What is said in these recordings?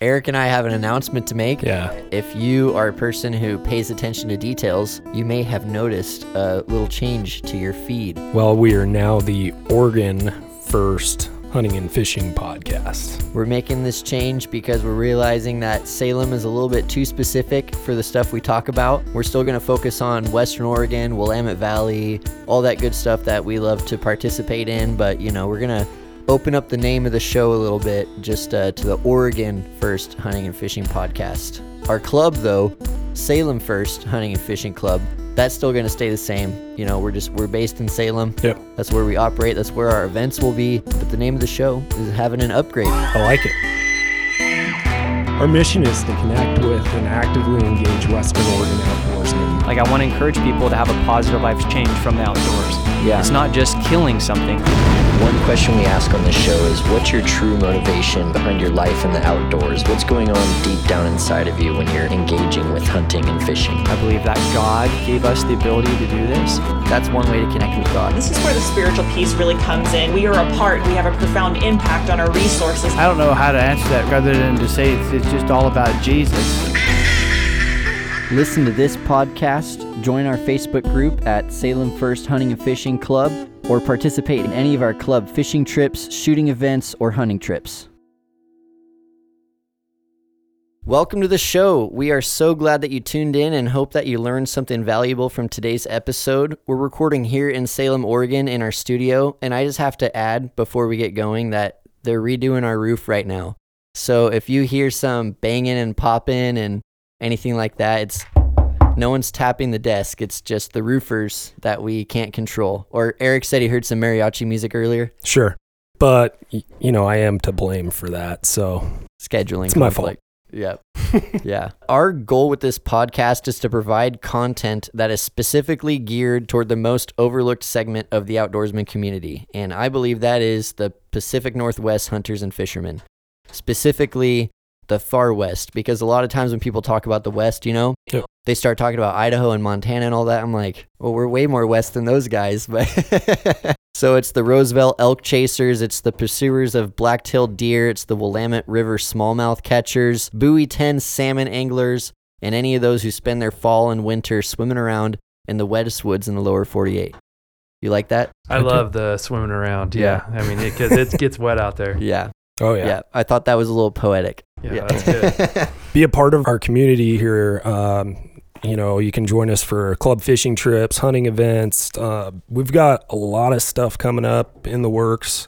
Eric and I have an announcement to make. Yeah. If you are a person who pays attention to details, you may have noticed a little change to your feed. Well, we are now the Oregon First Hunting and Fishing Podcast. We're making this change because we're realizing that Salem is a little bit too specific for the stuff we talk about. We're still going to focus on Western Oregon, Willamette Valley, all that good stuff that we love to participate in, but you know, we're going to open up the name of the show a little bit just uh, to the Oregon First Hunting and Fishing Podcast. Our club, though, Salem First Hunting and Fishing Club, that's still going to stay the same. You know, we're just we're based in Salem. Yep. That's where we operate. That's where our events will be. But the name of the show is having an upgrade. I like it. Our mission is to connect with and actively engage Western Oregon outdoorsmen. Like I want to encourage people to have a positive life change from the outdoors. Yeah. It's not just killing something. One question we ask on this show is what's your true motivation behind your life in the outdoors? What's going on deep down inside of you when you're engaging with hunting and fishing? I believe that God gave us the ability to do this. That's one way to connect with God. This is where the spiritual piece really comes in. We are a part, we have a profound impact on our resources. I don't know how to answer that other than to say it's, it's just all about Jesus. Listen to this podcast, join our Facebook group at Salem First Hunting and Fishing Club, or participate in any of our club fishing trips, shooting events, or hunting trips. Welcome to the show. We are so glad that you tuned in and hope that you learned something valuable from today's episode. We're recording here in Salem, Oregon in our studio, and I just have to add before we get going that they're redoing our roof right now. So if you hear some banging and popping and anything like that, it's no one's tapping the desk. It's just the roofers that we can't control. Or Eric said he heard some mariachi music earlier. Sure. But, you know, I am to blame for that. So, Scheduling. It's my fault. conflict. Yep. yeah. Our goal with this podcast is to provide content that is specifically geared toward the most overlooked segment of the outdoorsman community. And I believe that is the Pacific Northwest hunters and fishermen, specifically the far west. Because a lot of times when people talk about the West, you know, Yep. they start talking about Idaho and Montana and all that. I'm like, well, we're way more west than those guys. But so it's the Roosevelt elk chasers, it's the pursuers of black-tailed deer, it's the Willamette River smallmouth catchers, Buoy 10 salmon anglers, and any of those who spend their fall and winter swimming around in the wettest woods in the lower 48. You like that? I love the swimming around. Yeah, I mean, because it, gets wet out there. Yeah. oh, yeah. yeah. I thought that was a little poetic. Yeah, that's good. Be a part of our community here. Um, you know, you can join us for club fishing trips, hunting events. Uh, we've got a lot of stuff coming up in the works.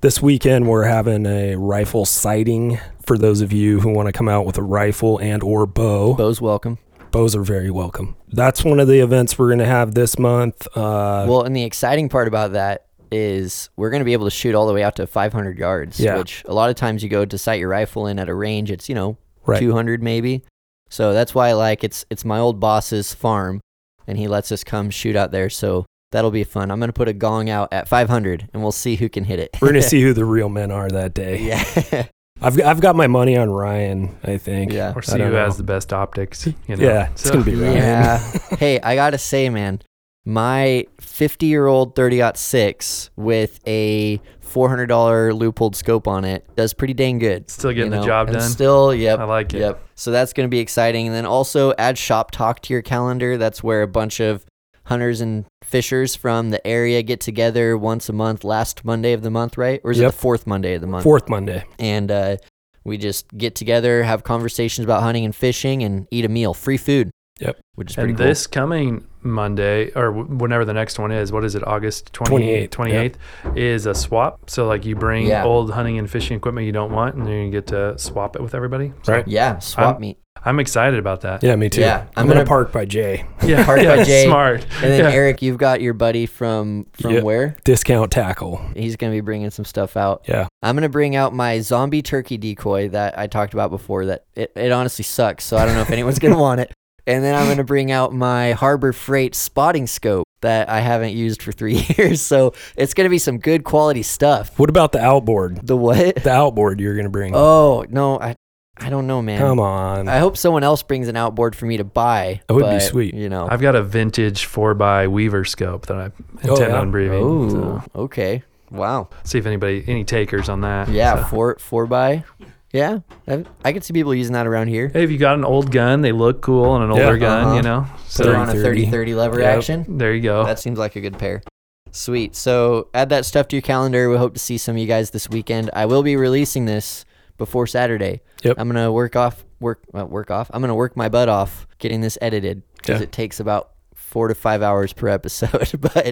This weekend, we're having a rifle sighting for those of you who want to come out with a rifle and or bow. Bows welcome. Bows are very welcome. That's one of the events we're going to have this month. Uh, Well, and the exciting part about that is we're going to be able to shoot all the way out to 500 yards, Yeah. which a lot of times you go to sight your rifle in at a range, it's, you know, Right. 200 maybe. So that's why I like it's it's my old boss's farm and he lets us come shoot out there. So that'll be fun. I'm going to put a gong out at 500 and we'll see who can hit it. we're going to see who the real men are that day. yeah. I've, I've got my money on Ryan, I think. Yeah. Or I see don't who has the best optics. You know? Yeah, it's gonna be Ryan. Yeah. hey, I got to say, man, my 50 year old 30 6 with a $400 Leupold scope on it does pretty dang good. Still getting the job and done? Still, yep. I like it. Yep. So that's going to be exciting. And then also add Shop Talk to your calendar. That's where a bunch of hunters and fishers from the area get together once a month, last Monday of the month, right? Or is Yep. it the fourth Monday of the month? Fourth Monday. And uh, we just get together, have conversations about hunting and fishing, and eat a meal. Free food. Yep. Which is pretty And cool. this coming Monday, or wh- whenever the next one is, what is it, August 28th, 28th, 28th is a swap. So, like, you bring Yeah. old hunting and fishing equipment you don't want, and then you get to swap it with everybody. So Right. yeah, swap I'm- meet. I'm excited about that. Yeah, me too. Yeah, I'm, I'm going gonna- park by Jay. Yeah. park yeah, by Jay. Smart. And then yeah. Eric, you've got your buddy from from Yep. where? Discount tackle. He's gonna be bringing some stuff out. Yeah. I'm gonna bring out my zombie turkey decoy that I talked about before. That it, it honestly sucks, so I don't know if anyone's gonna want it. And then I'm gonna bring out my Harbor Freight spotting scope that I haven't used for three years. So it's gonna be some good quality stuff. What about the outboard? The what? The outboard you're going to bring. Oh no, I I don't know, man. Come on. I hope someone else brings an outboard for me to buy. That would be sweet. You know. I've got a vintage 4x Weaver scope that I Oh, intend yeah? on bringing. Oh, So okay. Wow. see if anybody, any takers on that. Yeah, So, four four by. Yeah, I, I could see people using that around here. Hey, if you got an old gun, they look cool on an older gun, uh-huh. you know. Put her So on a 30. 30-30 lever Yep. action. there you go. That seems like a good pair. Sweet. So add that stuff to your calendar. We hope to see some of you guys this weekend. I will be releasing this before Saturday. Yep. I'm gonna work off work uh, work off. I'm gonna work my butt off getting this edited because Yeah. it takes about four to five hours per episode. but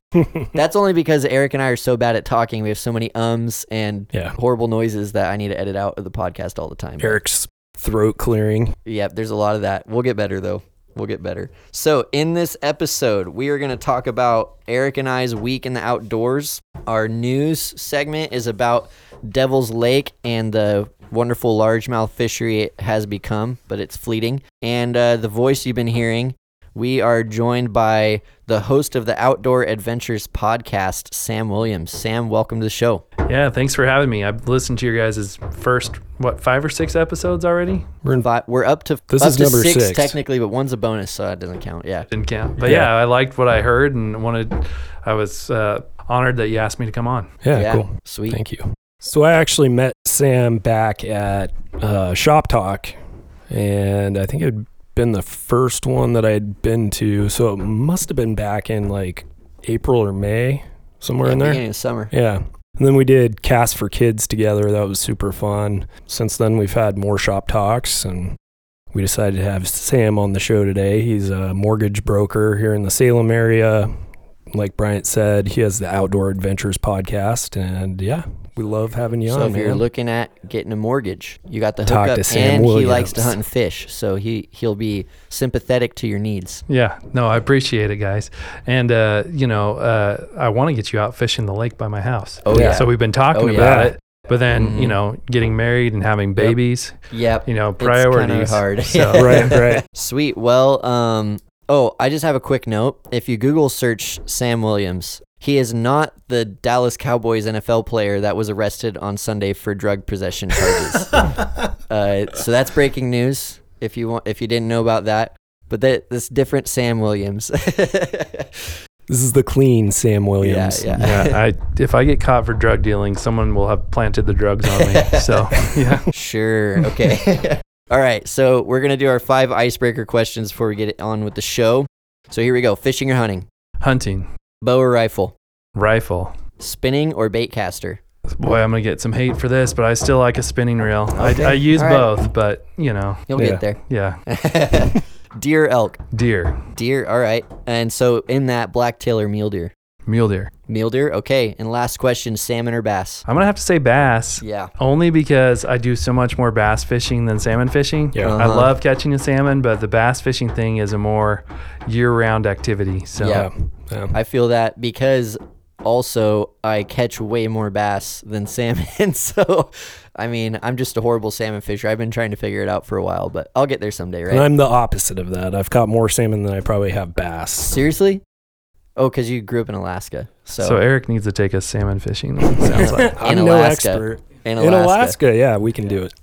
that's only because Eric and I are so bad at talking. We have so many ums and Yeah. horrible noises that I need to edit out of the podcast all the time. Eric's throat clearing. Yep, there's a lot of that. We'll get better though. We'll get better. So, in this episode, we are going to talk about Eric and I's week in the outdoors. Our news segment is about Devil's Lake and the wonderful largemouth fishery it has become, but it's fleeting. And uh, the voice you've been hearing, we are joined by the host of the Outdoor Adventures podcast, Sam Williams. Sam, welcome to the show. yeah, thanks for having me. I've listened to your guys' first what five or six episodes already. We're in We're up to This up is to number six, six. technically, but one's a bonus, so that doesn't count. Yeah. Didn't count, but Yeah. yeah, I liked what I heard and wanted. I was uh, honored that you asked me to come on. yeah, cool. Sweet. Thank you. So I actually met Sam back at uh, Shop Talk, and I think it'd been the first one that I'd been to. So it must have been back in like April or May, somewhere Yeah, in there. Beginning of summer. Yeah. And then we did Cast for Kids together. That was super fun. Since then, we've had more shop talks, and we decided to have Sam on the show today. He's a mortgage broker here in the Salem area. Like Bryant said, he has the Outdoor Adventures podcast, and yeah, we love having you So on. So if you're man. looking at getting a mortgage, you got the Talk hookup, to Sam and he likes to hunt and fish, so he he'll be sympathetic to your needs. Yeah, no, I appreciate it, guys. And uh, you know, uh, I want to get you out fishing the lake by my house. Oh Yeah. yeah. So we've been talking Oh, about yeah. it, but then Mhm. you know, getting married and having babies, yep. you know, It's priorities. hard. So right, right. Sweet. Well, um, oh, I just have a quick note. If you Google search Sam Williams, he is not the Dallas Cowboys NFL player that was arrested on Sunday for drug possession charges. uh, so that's breaking news. If you want, if you didn't know about that, but that this different Sam Williams. This is the clean Sam Williams. yeah. yeah, I if I get caught for drug dealing, someone will have planted the drugs on me. So yeah, Sure. Okay. All right. So we're gonna do our five icebreaker questions before we get on with the show. So here we go. Fishing or hunting? hunting, Bow or rifle? rifle. Spinning or bait caster? Boy, I'm gonna get some hate for this, but I still like a spinning reel. Okay, I, I use all right. both, but you know, You'll Yeah. get there. yeah, deer, elk, deer, deer. All right. And so in that, blacktail or mule deer? Mule deer. Mule deer. Okay. And last question: salmon or bass? I'm gonna have to say bass. Yeah. Only because I do so much more bass fishing than salmon fishing. Yeah. I Uh-huh. love catching a salmon, but the bass fishing thing is a more year-round activity. So Yeah. Yeah. I feel that because also I catch way more bass than salmon. so, I mean, I'm just a horrible salmon fisher. I've been trying to figure it out for a while, but I'll get there someday, right? And I'm the opposite of that. I've caught more salmon than I probably have bass. Seriously? Oh, because you grew up in Alaska. So, So Eric needs to take us salmon fishing. it Sounds like I'm In no Alaska. expert. in In Alaska. Alaska, yeah, we can do it.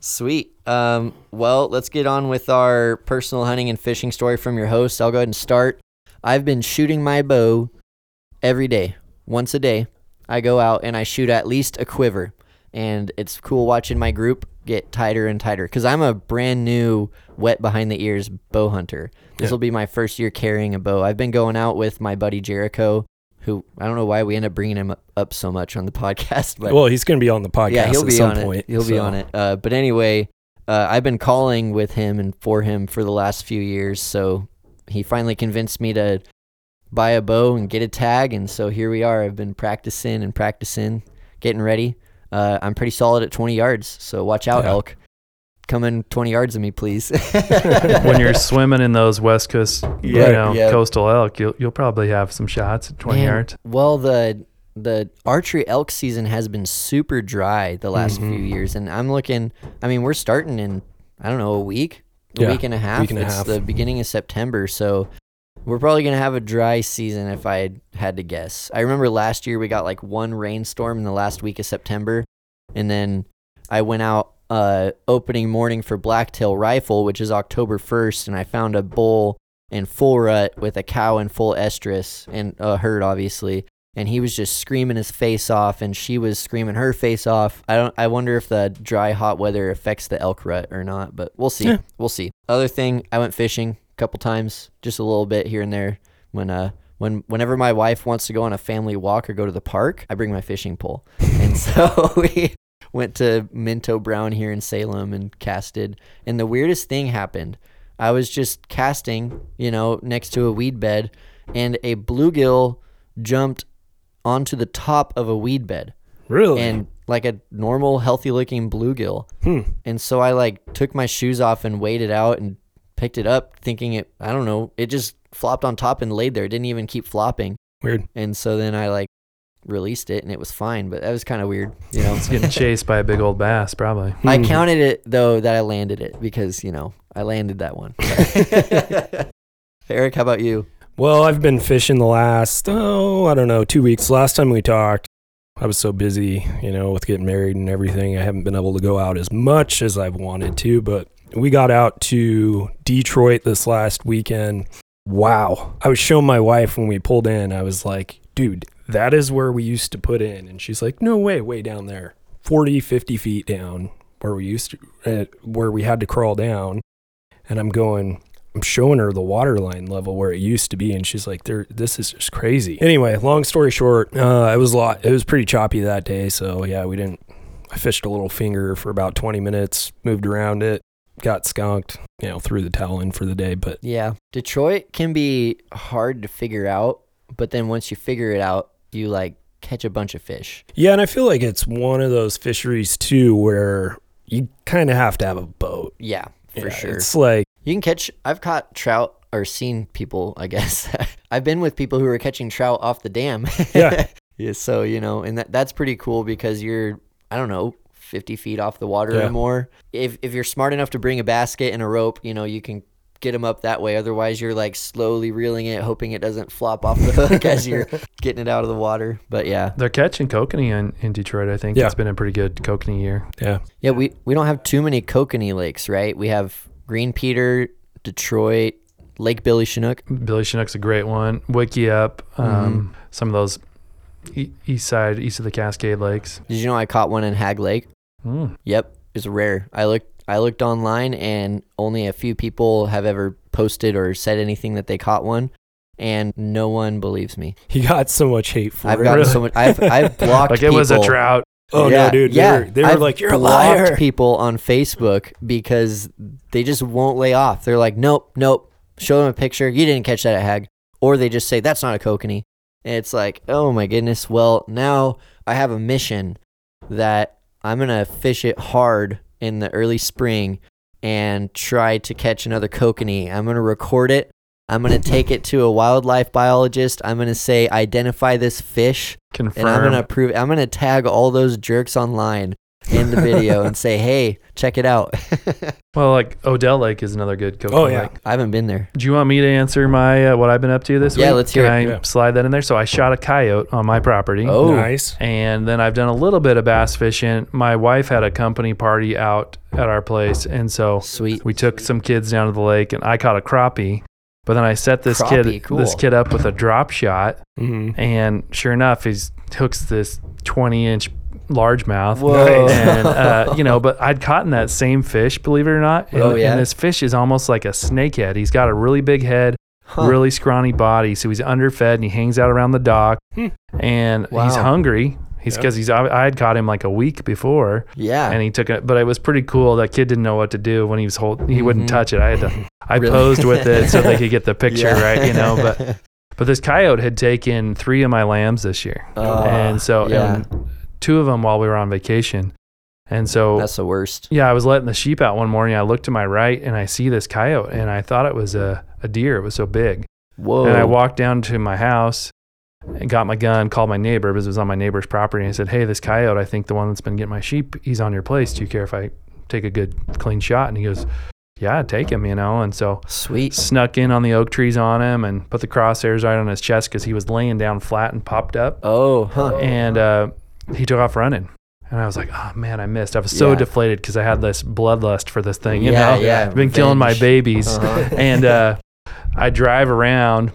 Sweet. Um, well, let's get on with our personal hunting and fishing story from your host. I'll go ahead and start. I've been shooting my bow every day, once a day. I go out and I shoot at least a quiver. And it's cool watching my group get tighter and tighter because I'm a brand new, wet behind the ears bow hunter. This Yeah. will be my first year carrying a bow. I've been going out with my buddy Jericho, who I don't know why we end up bringing him up, so much on the podcast, but well, he's going to be on the podcast yeah, he'll at be some on point. it. He'll be on it. Uh, but anyway, uh, I've been calling with him and for him for the last few years. So he finally convinced me to buy a bow and get a tag, and so here we are. I've been practicing and practicing, getting ready. Uh, I'm pretty solid at 20 yards, so watch out, Yeah. elk. Come in 20 yards of me, please. when you're swimming in those west coast, you Yeah, know, yeah. coastal elk, you'll you'll probably have some shots at 20 Man, yards. Well, the the archery elk season has been super dry the last few Mhm. years, and I'm looking. I mean, we're starting in I don't know a week, a Yeah, week and a half. week and a half. the beginning of September, so we're probably gonna have a dry season if I had to guess. I remember last year we got like one rainstorm in the last week of September, and then I went out uh, opening morning for blacktail rifle, which is October 1st, and I found a bull in full rut with a cow in full estrus and a herd, obviously. and he was just screaming his face off and she was screaming her face off. I don't I wonder if the dry hot weather affects the elk rut or not, but we'll see. Yeah. We'll see. Other thing, I went fishing a couple times, just a little bit here and there when uh when whenever my wife wants to go on a family walk or go to the park, I bring my fishing pole. and so we went to Minto Brown here in Salem and casted. And the weirdest thing happened. I was just casting, you know, next to a weed bed, and a bluegill jumped onto the top of a weed bed Really? and like a normal healthy looking bluegill. Hmm. And so I like took my shoes off and weighed it out and picked it up thinking it I don't know, it just flopped on top and laid there. It didn't even keep flopping. Weird. And so then I like released it and it was fine, but that was kind of weird, you know. It's getting chased by a big old bass, probably. I Hmm. counted it though that I landed it because, you know, I landed that one. Eric, how about you? Well, I've been fishing the last, oh, I don't know, two weeks. Last time we talked, I was so busy, you know, with getting married and everything. I haven't been able to go out as much as I've wanted to, but we got out to Detroit this last weekend. Wow. I was showing my wife when we pulled in, I was like, dude, that is where we used to put in. And she's like, no way, way down there, 40, 50 feet down where we used to, uh, where we had to crawl down. And I'm going, I'm showing her the water line level where it used to be, and she's like, "There, this is just crazy." Anyway, long story short, uh, it was a lot. It was pretty choppy that day, so yeah, we didn't. I fished a little finger for about 20 minutes, moved around it, got skunked, you know, threw the towel in for the day. But Yeah. Detroit can be hard to figure out, but then once you figure it out, you like catch a bunch of fish. yeah, and I feel like it's one of those fisheries too where you kind of have to have a boat Yeah, for Yeah, sure. It's like You can catch. I've caught trout or seen people. I guess I've been with people who are catching trout off the dam. Yeah. yeah. So you know, and that that's pretty cool because you're I don't know. 50 feet off the water Yeah. or more. If, if you're smart enough to bring a basket and a rope, you know, you can get them up that way. Otherwise, you're like slowly reeling it, hoping it doesn't flop off the hook as you're getting it out of the water. But yeah. They're catching kokanee in, in Detroit, I think. Yeah. It's been a pretty good kokanee year. yeah, Yeah, we, we don't have too many kokanee lakes, right? We have Green Peter, Detroit, Lake Billy Chinook. Billy Chinook's a great one. Wickiup, um, Mm-hmm. some of those e- east side, east of the Cascade Lakes. Did you know I caught one in Hagg Lake? Mm. Yep, it's rare. I looked I looked online and only a few people have ever posted or said anything that they caught one and no one believes me. he got so much hate for I've it. gotten Really? so much I've I've blocked Like it was a drought. Oh Yeah, no, dude! Yeah, they were, they were I've like, "You're a liar." people on Facebook because they just won't lay off. They're like, nope, nope. Show them a picture. You didn't catch that at Hagg, or they just say that's not a kokanee. And it's like, oh my goodness. Well, now I have a mission that I'm gonna fish it hard in the early spring and try to catch another kokanee. I'm gonna record it. I'm gonna take it to a wildlife biologist. I'm gonna say identify this fish Confirm. and I'm gonna prove. I'm gonna tag all those jerks online in the video and say, "Hey, check it out." well, like Odell Lake is another good kokanee Oh, yeah. lake. I haven't been there. Do you want me to answer my uh, what I've been up to this week? Yeah, let's hear Can it. I Yeah. slide that in there? So I shot a coyote on my property. Oh, nice. And then I've done a little bit of bass fishing. My wife had a company party out at our place, and so sweet. we took some kids down to the lake, and I caught a crappie. But then I set this Crappie, kid cool. this kid up with a drop shot, hmm and sure enough, he hooks this 20 inch largemouth. Whoa. And uh, you know, but I'd caught in that same fish, believe it or not. And, Oh, yeah? and this fish is almost like a snakehead. He's got a really big head, Huh. really scrawny body, so he's underfed and he hangs out around the dock. Hmm. And he's hungry. He's because he's I had caught him like a week before, Yeah. and he took it. But it was pretty cool. That kid didn't know what to do when he was holding. He wouldn't Mhm. touch it. I had to. I Really? posed with it so they could get the picture Yeah. right, you know. But but this coyote had taken three of my lambs this year, Oh, and so yeah. and two of them while we were on vacation, and so that's the worst. yeah, I was letting the sheep out one morning. I looked to my right and I see this coyote, and I thought it was a a deer. It was so big, Whoa. and I walked down to my house. And got my gun, called my neighbor because it was on my neighbor's property. And I said, "Hey, this coyote, I think the one that's been getting my sheep, he's on your place. Do you care if I take a good clean shot?" And he goes, "Yeah, take him," you know. And so Sweet. snuck in on the oak trees on him and put the crosshairs right on his chest because he was laying down flat and popped up. Oh, huh. And uh, he took off running. And I was like, oh man, I missed. I was so Yeah. deflated because I had this bloodlust for this thing. You yeah, know, yeah. I've been killing my babies. Uh-huh. and uh, I drive around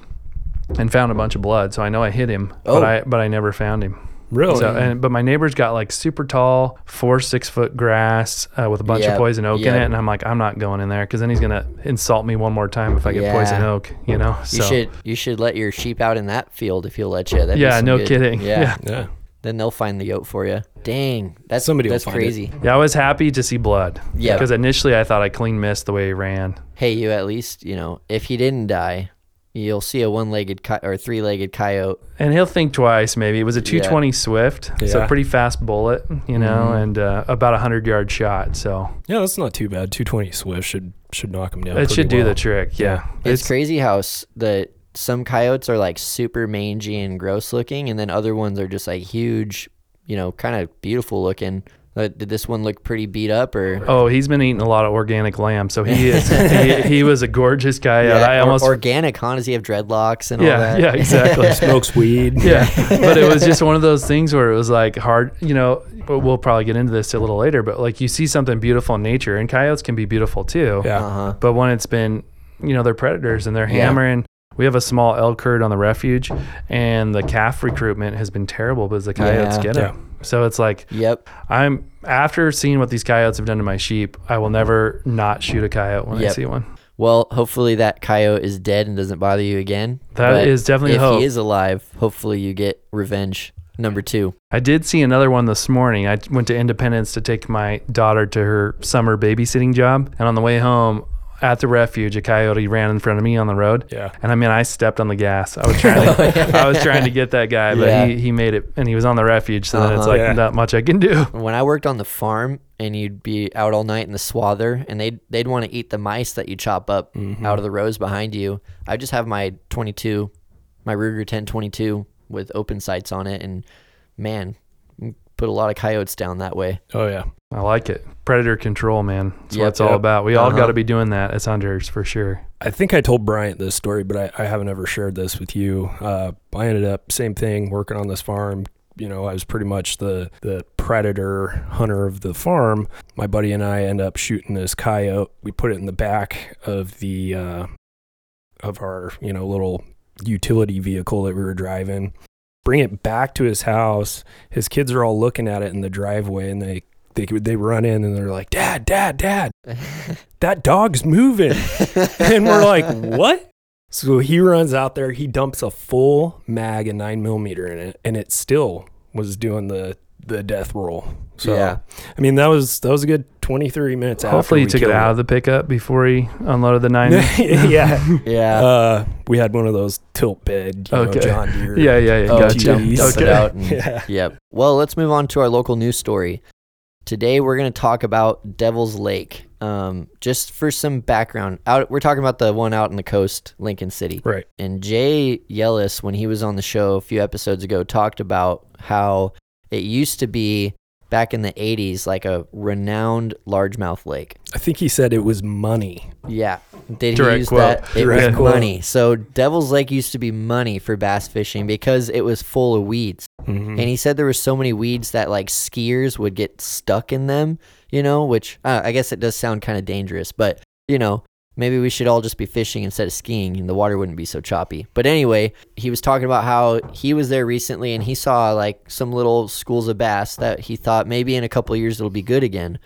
and found a bunch of blood. So I know I hit him, Oh. but I but I never found him. Really? So, and, but my neighbor's got like super tall, four six foot grass uh, with a bunch Yep, of poison oak in it, and I'm like, I'm not going in there because then he's gonna insult me one more time if I get poison oak, you know. You should you should let your sheep out in that field if he'll let you. That'd yeah, no good- kidding. Yeah. yeah, yeah. Then they'll find the yoke for you. Dang, that's Somebody will that's find it. crazy. Yeah, I was happy to see blood. Yeah. because initially I thought I clean missed the way he ran. Hey, you at least you know if he didn't die, you'll see a one-legged co- or three-legged coyote. And he'll think twice, maybe. It was a 220 Swift, so Yeah. pretty fast bullet, you know, Mm-hmm. and uh, about a 100 yard shot. So Yeah, that's not too bad. 220 Swift should should knock him down. it pretty should do well. the trick. Yeah. It's, crazy how s- the some coyotes are like super mangy and gross looking, and then other ones are just like huge, you know, kind of beautiful looking. Uh, did this one look pretty beat up or? Oh, he's been eating a lot of organic lamb, so he is. he, he was a gorgeous guy. I almost. organic, huh? Does he have dreadlocks and all yeah, that? yeah, exactly. Smokes weed. yeah, but it was just one of those things where it was like hard. You know, but we'll probably get into this a little later. But like you see something beautiful in nature, and coyotes can be beautiful too. Yeah. Uh huh. But when it's been, you know, they're predators and they're hammering. We have a small elk herd on the refuge, and the calf recruitment has been terrible because the coyotes Yeah. get them. So it's like Yep. I'm after seeing what these coyotes have done to my sheep, I will never not shoot a coyote when I see one. Well, hopefully that coyote is dead and doesn't bother you again. That That is is definitely if hope. he is alive. Hopefully you get revenge. Number two. I did see another one this morning. I went to Independence to take my daughter to her summer babysitting job, and on the way home at the refuge, a coyote ran in front of me on the road. Yeah. And I mean, I stepped on the gas. I was trying to, I was trying to get that guy, but Yeah. he, he made it, and he was on the refuge. So then it's Uh-huh. like Yeah. not much I can do. When I worked on the farm and you'd be out all night in the swather and they'd they'd want to eat the mice that you chop up Mm-hmm. out of the rows behind you. I just have my 22, my Ruger 1022 with open sights on it and man, put a lot of coyotes down that way. Oh yeah. I like it. Predator control, man. That's what Yep. it's all about. We all Uh-huh. got to be doing that as hunters for sure. I think I told Bryant this story, but I, I haven't ever shared this with you. Uh, I ended up same thing working on this farm. You know, I was pretty much the the predator hunter of the farm. My buddy and I end up shooting this coyote. We put it in the back of the uh, of our you know little utility vehicle that we were driving. Bring it back to his house. His kids are all looking at it in the driveway, and they they they run in and they're like, "Dad, Dad, Dad, that dog's moving." and we're like, what? So he runs out there, he dumps a full mag and nine millimeter in it, and it still was doing the the death roll. So Yeah. I mean that was that was a good twenty, thirty minutes after Hopefully, he took it killed out of the pickup before he unloaded the nine. yeah. Yeah. Uh, we had one of those tilt bed, you know, Okay. John Deere. yeah, yeah, yeah. Oh, gotcha. dump geez. dump it Okay. out and- Yeah. Yep. Well, let's move on to our local news story. Today we're going to talk about Devil's Lake. Um, just for some background, out we're talking about the one out in the coast, Lincoln City. Right. And Jay Yellis, when he was on the show a few episodes ago, talked about how it used to be back in the 80s like a renowned largemouth lake. I think he said it was money. Yeah. Did Direct he use quote. that? It Direct was quote. money. So Devil's Lake used to be money for bass fishing because it was full of weeds. Mhm. And he said there were so many weeds that like skiers would get stuck in them, you know, which uh, I guess it does sound kind of dangerous, but you know, maybe we should all just be fishing instead of skiing and the water wouldn't be so choppy. But anyway, he was talking about how he was there recently and he saw like some little schools of bass that he thought maybe in a couple of years it'll be good again.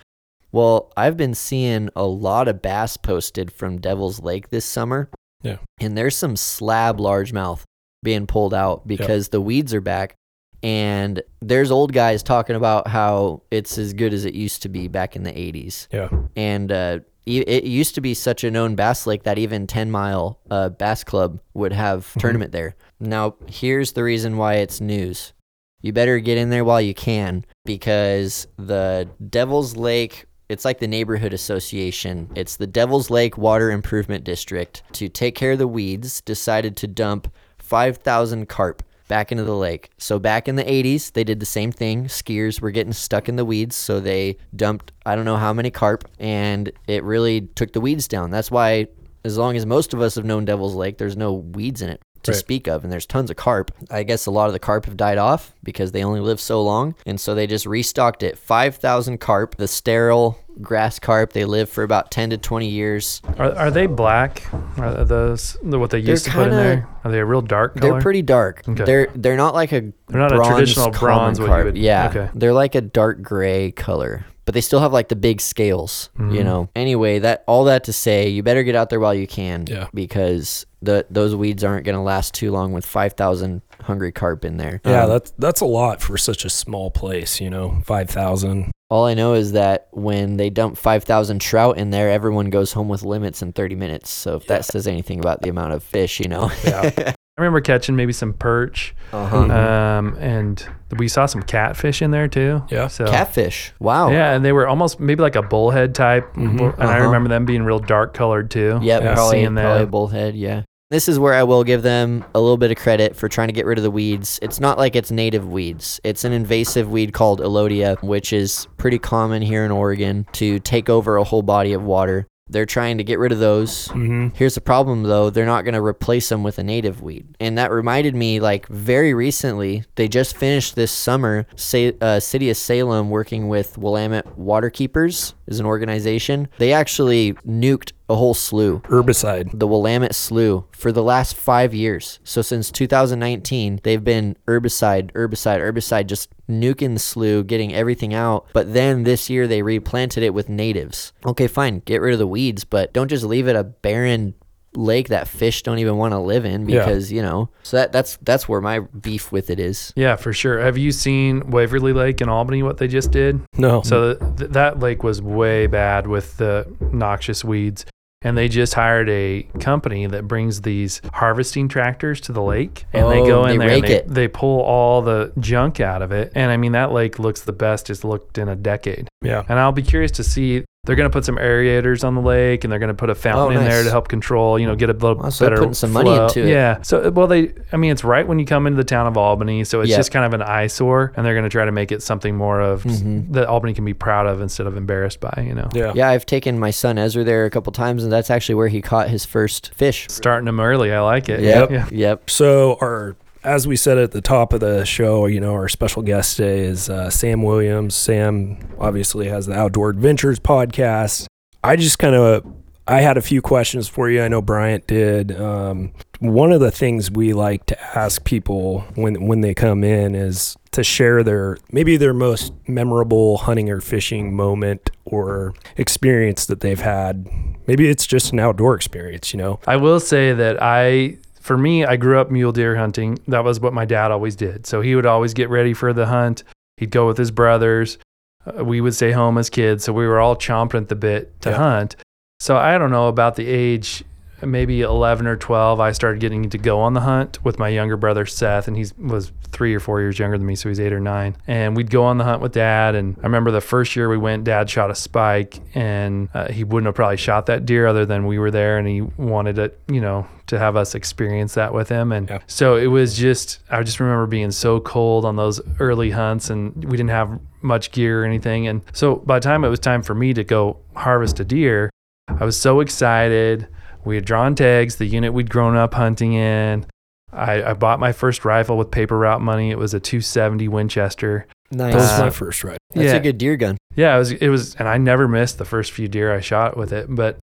Well, I've been seeing a lot of bass posted from Devil's Lake this summer. Yeah. And there's some slab largemouth being pulled out because the weeds are back. And there's old guys talking about how it's as good as it used to be back in the 80s. Yeah. And uh, it used to be such a known bass lake that even 10 Mile uh, Bass Club would have tournament there. Now, here's the reason why it's news. You better get in there while you can because the Devil's Lake, it's like the neighborhood association. It's the Devil's Lake Water Improvement District to take care of the weeds, decided to dump 5,000 carp back into the lake. So back in the 80s, they did the same thing. Skiers were getting stuck in the weeds, so they dumped I don't know how many carp and it really took the weeds down. That's why as long as most of us have known Devil's Lake, there's no weeds in it. to Right. speak of, and there's tons of carp. I guess a lot of the carp have died off because they only live so long, and so they just restocked it. Five thousand carp, the sterile grass carp. They live for about ten to twenty years. Are, are they black? Are those the- what they used to put in kinda- there? Are they a real dark color? They're pretty dark. Okay. They're they're not like a They're not a traditional bronze you would- yeah, okay. they're like a dark gray color, but they still have like the big scales. You Mhm. know. Anyway, that all that to say, you better get out there while you can. Yeah. Because the those weeds aren't going to last too long with five thousand hungry carp in there. Yeah, Um, that's that's a lot for such a small place. You know, five thousand. all I know is that when they dump five thousand trout in there, everyone goes home with limits in thirty minutes. So if that says anything about the amount of fish, you know. Yeah. I remember catching maybe some perch, uh-huh. Mhm. um, and we saw some catfish in there too. Yeah. So Catfish. Wow. Yeah, and they were almost maybe like a bullhead type, Mhm. and I Uh-huh. remember them being real dark colored too. Yep, Yeah, probably, seeing probably bullhead, yeah. This is where I will give them a little bit of credit for trying to get rid of the weeds. It's not like it's native weeds. It's an invasive weed called Elodea, which is pretty common here in Oregon to take over a whole body of water. They're trying to get rid of those. hmm Here's the problem though, they're not going to replace them with a native weed. And that reminded me like very recently, they just finished this summer, Sa- uh, City of Salem working with Willamette Waterkeepers is an organization. They actually nuked a whole slough Herbicide. the Willamette Slough for the last five years. So since 2019, they've been herbicide, herbicide, herbicide, just nuking the slough, getting everything out. But then this year they replanted it with natives. Okay, fine, get rid of the weeds, but don't just leave it a barren lake that fish don't even want to live in Yeah. because you know. So that that's that's where my beef with it is. Yeah, for sure. Have you seen Waverly Lake in Albany? What they just did? No. So th- that lake was way bad with the noxious weeds. And they just hired a company that brings these harvesting tractors to the lake, and they Oh, go in they there and they, it. they pull all the junk out of it. And I mean, that lake looks the best it's looked in a decade. yeah. And I'll be curious to see. They're going to put some aerators on the lake, and they're going to put a fountain in there Oh, to help control. You know, get a little Wow, so better putting some money into it. Yeah. So well, they. I mean, it's right when you come into the town of Albany, so it's Yep. just kind of an eyesore, and they're going to try to make it something more of Mhm. that Albany can be proud of instead of embarrassed by. You know, Yeah. Yeah, I've taken my son Ezra there a couple times, and that's actually where he caught his first fish. starting them early. I like it. Yep. Yeah. Yep. So our as we said at the top of the show, you know, our special guest today is uh, Sam Williams. Sam obviously has the Outdoor Adventures podcast. I just kind of I had a few questions for you. I know Bryant did. Um, one of the things we like to ask people when when they come in is to share their maybe their most memorable hunting or fishing moment or experience that they've had. Maybe it's just an outdoor experience, you know. I will say that I, for me, I grew up mule deer hunting. That was what my dad always did. So he would always get ready for the hunt. He'd go with his brothers. Uh, we would stay home as kids. So we were all chomping at the bit to Yeah. hunt. So I don't know about the age, maybe 11 or 12, I started getting to go on the hunt with my younger brother Seth, and he was three or four years younger than me, so he's eight or nine. And we'd go on the hunt with dad. And I remember the first year we went, dad shot a spike, and uh, he wouldn't have probably shot that deer other than we were there, and he wanted it, you know, to have us experience that with him. And Yeah. so it was just, I just remember being so cold on those early hunts, and we didn't have much gear or anything. And so by the time it was time for me to go harvest a deer, I was so excited. We had drawn tags, the unit we'd grown up hunting in. I, I bought my first rifle with paper route money. It was a 270 Winchester. Nice. That was Uh, my first ride. That's yeah. a good deer gun. Yeah, it was it was and I never missed the first few deer I shot with it. But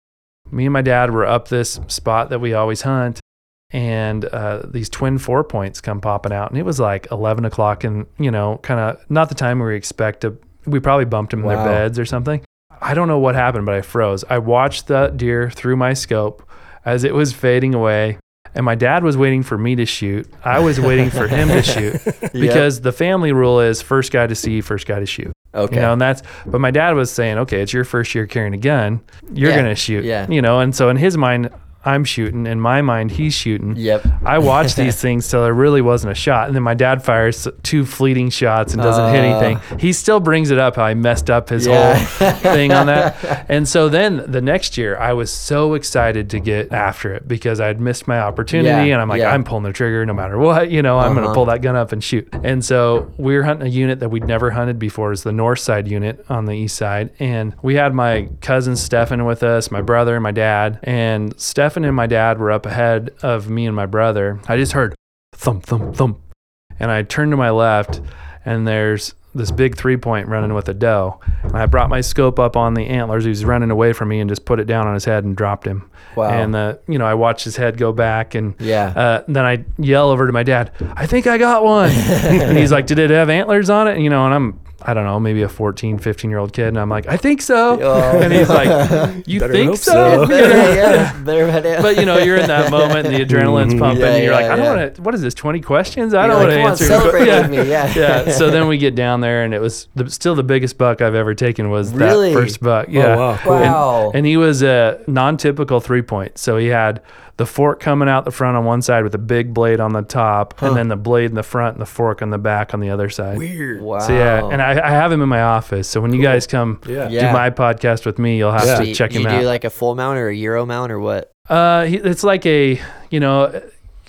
me and my dad were up this spot that we always hunt and uh, these twin four points come popping out and it was like 11 o'clock and you know kind of not the time we expect to we probably bumped them in Wow. their beds or something. I don't know what happened but i froze. I watched the deer through my scope as it was fading away and my dad was waiting for me to shoot. I was waiting for him to shoot because the family rule is first guy to see first guy to shoot okay. you know, and that's, but my dad was saying, okay, it's your first year carrying a gun. You're Yeah, going to shoot, yeah. you know, and so in his mind, I'm shooting. In my mind, he's shooting. Yep. I watched these things till there really wasn't a shot. And then my dad fires two fleeting shots and doesn't hit Uh. anything. He still brings it up how I messed up his Yeah. whole thing on that. And so then the next year, I was so excited to get after it because I'd missed my opportunity. Yeah, and I'm like, yeah. I'm pulling the trigger no matter what. You know, I'm going Uh-huh. to pull that gun up and shoot. And so we were hunting a unit that we'd never hunted before. It's the north side unit on the east side. And we had my cousin Stefan with us, my brother, and my dad. And Stefan And my dad were up ahead of me and my brother. I just heard thump, thump, thump. And I turned to my left, and there's this big three point running with a doe. And I brought my scope up on the antlers. He was running away from me and just put it down on his head and dropped him. Wow. And, uh, you know, I watched his head go back and Yeah. uh, then I yell over to my dad, I think I got one. and he's like, Did it have antlers on it? And, you know, and I'm, I don't know, maybe a 14, 15 year old kid. And I'm like, I think so. Oh. And he's like, You think so? so. You Better- know? yeah, better had it. But you know, you're in that moment, and the adrenaline's Mhm. pumping, Yeah, and you're yeah, like, I don't want to. What is this? Twenty questions? I You're don't like, want to answer. celebrate yeah. with me, yeah. yeah. So then we get down there, and it was the, still the biggest buck I've ever taken was Really? that first buck. Yeah. wow, cool. wow. And he was a non-typical three point. So he had the fork coming out the front on one side with a big blade on the top, and then the blade in the front and the fork on the back on the other side. Weird. wow. So yeah, and I, I have him in my office. So when you guys come Yeah. Yeah. do my podcast with me, you'll have Yeah. to you, check you him do out. like a full mount or a euro mount or what? Uh, he, it's like a you know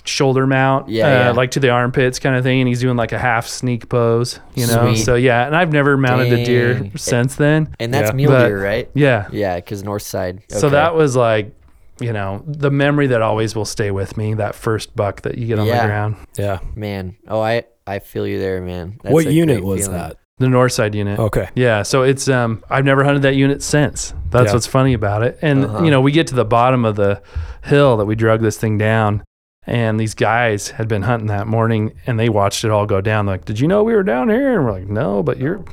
shoulder mount, Yeah, uh, yeah. like to the armpits kind of thing, and he's doing like a half sneak pose, you know. Sweet. So yeah, and I've never mounted a deer since then. And that's Yeah. mule But- deer, right? Yeah. Yeah, because north side. So that was like, you know, the memory that always will stay with me. That first buck that you get on Yeah. the ground, Yeah. man. Oh, I I feel you there, man. That's what unit was feeling. that? the north side unit. Okay. Yeah, so it's um I've never hunted that unit since. That's Yeah. what's funny about it. And Uh-huh. you know, we get to the bottom of the hill that we drug this thing down and these guys had been hunting that morning and they watched it all go down. They're like, "Did you know we were down here?" And we're like, "No, but you're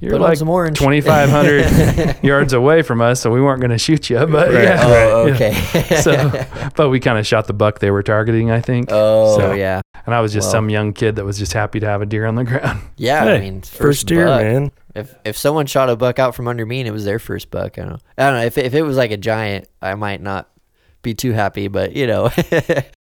you're Put like some orange. 2500 yards away from us, so we weren't going to shoot you." But Right. yeah. Oh, Yeah. okay. So, but we kind of shot the buck they were targeting, I think. oh, So- yeah. and I was just well. some young kid that was just happy to have a deer on the ground. Yeah, Hey, I mean, first, First deer, buck. man. If if someone shot a buck out from under me and it was their first buck, I don't know. I don't know if it, if it was like a giant, I might not be too happy, but you know,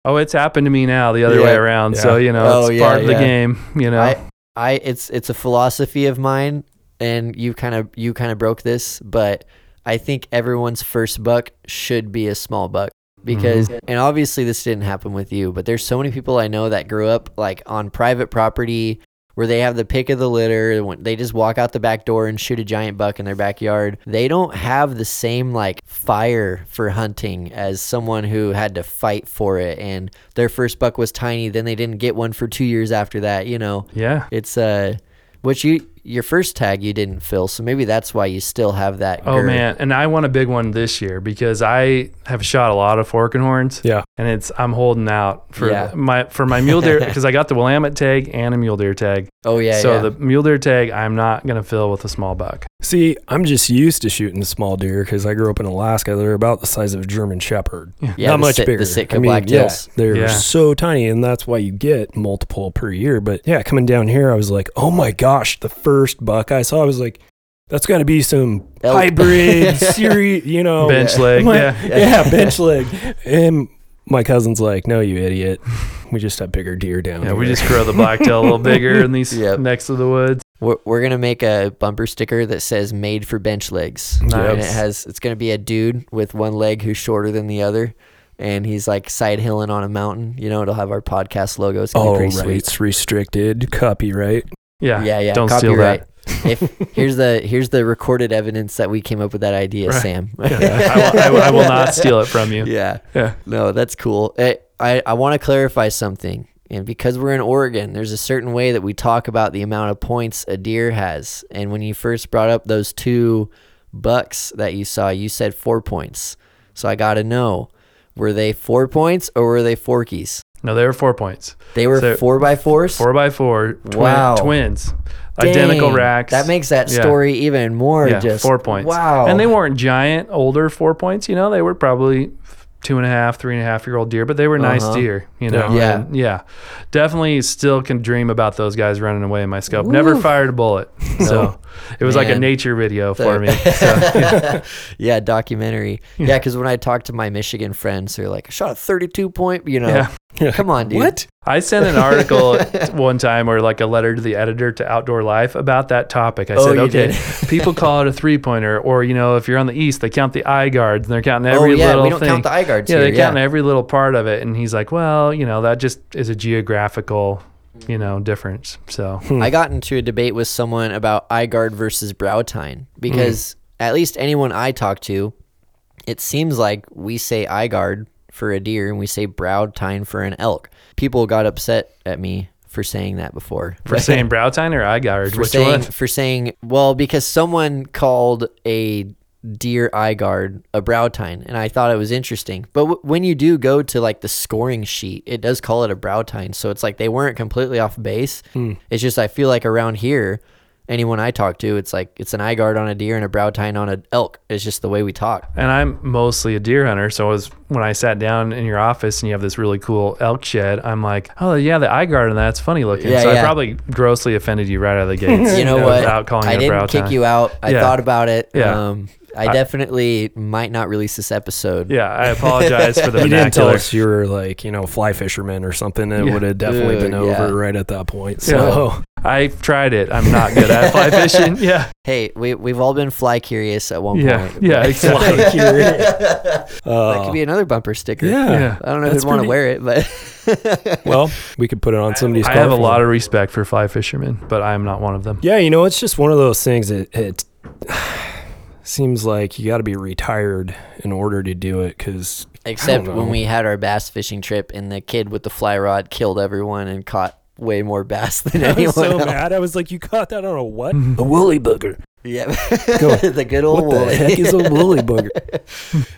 Oh, it's happened to me now the other way Yeah. around. So, you know, Oh, it's yeah, part of the game, you know. I I it's it's a philosophy of mine, and you kind of you kind of broke this, but I think everyone's first buck should be a small buck because and obviously this didn't happen with you, but there's so many people I know that grew up like on private property where they have the pick of the litter they just walk out the back door and shoot a giant buck in their backyard. They don't have the same like fire for hunting as someone who had to fight for it and their first buck was tiny, then they didn't get one for 2 years after that, you know. yeah. It's uh which you your first tag you didn't fill, so maybe that's why you still have that. Oh girth. man, and I want a big one this year because I have shot a lot of fork and horns. Yeah. and it's I'm holding out for Yeah. my for my mule deer because I got the Willamette tag and a mule deer tag. Oh yeah, so yeah. the mule deer tag I'm not gonna fill with a small buck. See, I'm just used to shooting small deer because I grew up in Alaska. They're about the size of a German Shepherd. yeah, Not much Sit- bigger. The Sitka I mean, black yeah, they're Yeah. so tiny, and that's why you get multiple per year. But yeah, coming down here, I was like, oh my gosh, the first buck I saw, I was like, that's got to be some Elk. hybrid series, you know, Bench leg, My- yeah. yeah, bench leg. And my cousin's like, no, you idiot. We just have bigger deer down Yeah, here. we just grow the blacktail a little bigger in these Yep. next to the woods. We're, we're gonna make a bumper sticker that says "Made for bench legs," and it has it's gonna be a dude with one leg who's shorter than the other, and he's like side hilling on a mountain. You know, it'll have our podcast logo. It's gonna Oh, be right. pretty sweet. It's restricted copyright. Yeah, Yeah, yeah. Don't steal copyright. that. if here's the here's the recorded evidence that we came up with that idea, Right. Sam. I, will, I, will, I will not steal it from you. yeah. Yeah. No, that's cool. Eh, I I, I want to clarify something. And because we're in Oregon, there's a certain way that we talk about the amount of points a deer has. And when you first brought up those two bucks that you saw, you said four points. So I got to know, were they four points or were they forkies? No, they were four points. They were So- four by fours. Four by four. Twin, Wow. Twins. Identical racks. That makes that Yeah. story even more yeah, just four points. Wow. And they weren't giant, older four points. You know, they were probably two and a half, three and a half year old deer, but they were nice Uh-huh. deer. You know, Yeah. And, yeah. Definitely still can dream about those guys running away in my scope. Never fired a bullet. So it was like a nature video So- for me. So, yeah. yeah, documentary. Yeah, because when I talk to my Michigan friends, they're like, I shot a 32 point, you know. Yeah. Come on, dude. What? I sent an article one time or like a letter to the editor to Outdoor Life about that topic. I Oh, said, okay, people call it a three pointer, or you know, if you're on the east, they count the eye guards and they're counting every oh, yeah, little we don't thing. count the eye guards yeah, here. they count every little part of it. And he's like, well, you know, that just is a geographical, you know, difference. So I got into a debate with someone about eye guard versus brow tine because Mm. at least anyone I talk to, it seems like we say eye guard for a deer and we say brow tine for an elk. People got upset at me for saying that before. For saying brow tine or eye guard? for Which saying one? for saying well because someone called a deer eye guard a brow tine and I thought it was interesting. But w- when you do go to like the scoring sheet, it does call it a brow tine. So it's like they weren't completely off base. Hmm. It's just I feel like around here anyone I talk to, it's like it's an eye guard on a deer and a brow tine on an elk. It's just the way we talk. And I'm mostly a deer hunter, so it was when I sat down in your office and you have this really cool elk shed, I'm like, oh yeah, the eye guard on that's funny looking. Yeah, so I probably grossly offended you right out of the gates. You know what? Without calling I it a didn't brow kick tine. you out. I Yeah. thought about it. Yeah. Um, I, I- definitely might not release this episode. Yeah, I apologize for the You didn't tell us you were like, you know, fly fisherman or something. It Yeah. would have definitely been Dude, yeah. over right at that point. So, I've tried it. I'm not good at fly fishing. Yeah, Hey, we we've all been fly curious at one yeah, point. yeah, but- exactly. that uh, could be another bumper sticker. yeah. Yeah. I don't know That's who'd want to wear it, but Well, we could put it on somebody's I car have a lot them. of respect for fly fishermen, but I'm not one of them. Yeah, you know, it's just one of those things that it seems like you got to be retired in order to do it because except when we had our bass fishing trip and the kid with the fly rod killed everyone and caught way more bass than I anyone was so else. mad. I was like, you caught that on a what? a woolly booger. Yeah, Go. the good old What the woolly. heck is a woolly booger?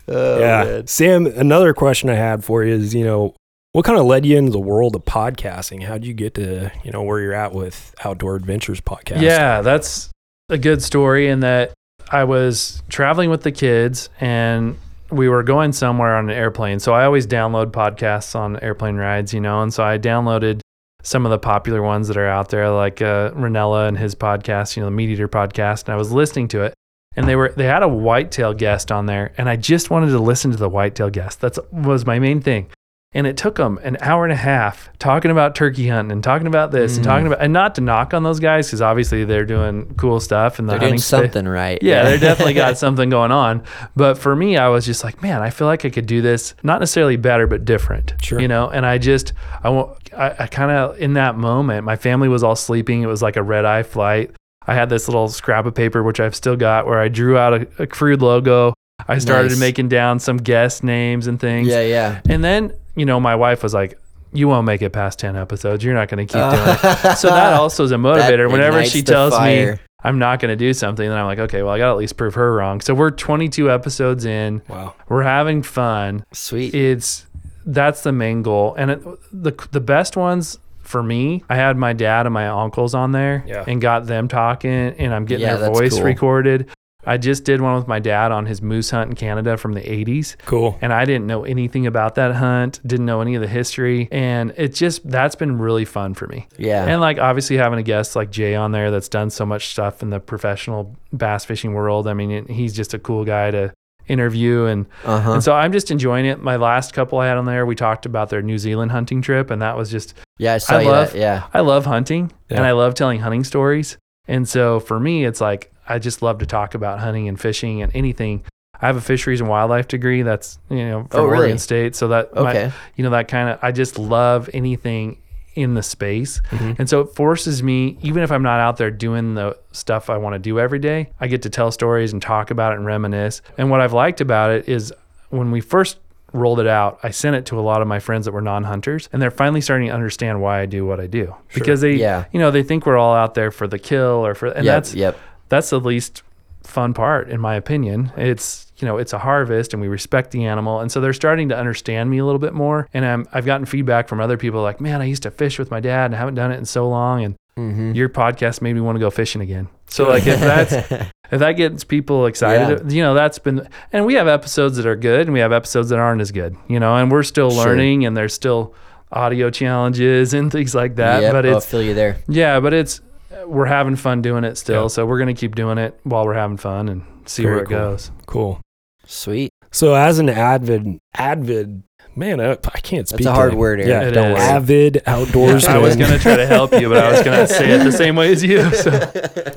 oh, yeah. man. Sam, another question I had for you is, you know, what kind of led you into the world of podcasting? How'd you get to, you know, where you're at with Outdoor Adventures podcast? Yeah, that's a good story in that I was traveling with the kids and we were going somewhere on an airplane. So I always download podcasts on airplane rides, you know, and so I downloaded some of the popular ones that are out there, like uh, Rinella and his podcast, you know, the Meat Eater podcast, and I was listening to it. And they were they had a whitetail guest on there, and I just wanted to listen to the whitetail guest. That's was my main thing. And it took them an hour and a half talking about turkey hunting and talking about this and Mm. talking about and not to knock on those guys because obviously they're doing cool stuff and the They're hunting doing something right. yeah, they definitely got something going on. But for me, I was just like, man, I feel like I could do this not necessarily better, but different. Sure. You know, and I just, I want, I, I kind of in that moment, my family was all sleeping. It was like a red eye flight. I had this little scrap of paper, which I've still got, where I drew out a, a crude logo. I started Nice. making down some guest names and things. yeah, yeah. And then, you know, my wife was like, you won't make it past 10 episodes. You're not going to keep doing it. So that also is a motivator. Whenever she tells me. I'm not going to do something, then I'm like, okay, well, I got to at least prove her wrong. So we're 22 episodes in. Wow. We're having fun. Sweet. It's that's the main goal. And it, the the best ones for me, I had my dad and my uncles on there Yeah. and got them talking, and I'm getting Yeah, their voice cool. recorded. I just did one with my dad on his moose hunt in Canada from the 80s Cool. and I didn't know anything about that hunt, didn't know any of the history, and it just that's been really fun for me. yeah. And like obviously having a guest like Jay on there that's done so much stuff in the professional bass fishing world. I mean, it, he's just a cool guy to interview and uh huh. and so I'm just enjoying it. My last couple I had on there, we talked about their New Zealand hunting trip and that was just Yeah, I I love- that. Yeah. I love hunting and I love telling hunting stories. And so for me, it's like I just love to talk about hunting and fishing and anything. I have a fisheries and wildlife degree. That's you know from Oh, really? Oregon State, so that my- Okay. you know that kind of I just love anything in the space, Mm-hmm. and so it forces me, even if I'm not out there doing the stuff I want to do every day, I get to tell stories and talk about it and reminisce. And what I've liked about it is when we first rolled it out, I sent it to a lot of my friends that were non-hunters, and they're finally starting to understand why I do what I do because they, Yeah. you know, they think we're all out there for the kill or for, and yep. that's yep. That's the least fun part in my opinion. It's you know it's a harvest and we respect the animal. And so they're starting to understand me a little bit more. And I'm, i've gotten feedback from other people like man i used to fish with my dad and I haven't done it in so long. And Mm-hmm. your podcast made me want to go fishing again. So like if that's if that gets people excited you know that's been and we have episodes that are good and we have episodes that aren't as good you know and we're still Sure. learning and there's still audio challenges and things like that Yep, but I'll it's feel you there. yeah, but it's Uh, we're having fun doing it still, Yeah. so we're gonna keep doing it while we're having fun and see Very where it cool. goes. Cool. Sweet. So as an avid, avid, man, I, I can't speak. It's a hard word, Eric. Yeah, It don't is. avid outdoorsman. I was gonna try to help you, but I was gonna say it the same way as you. So.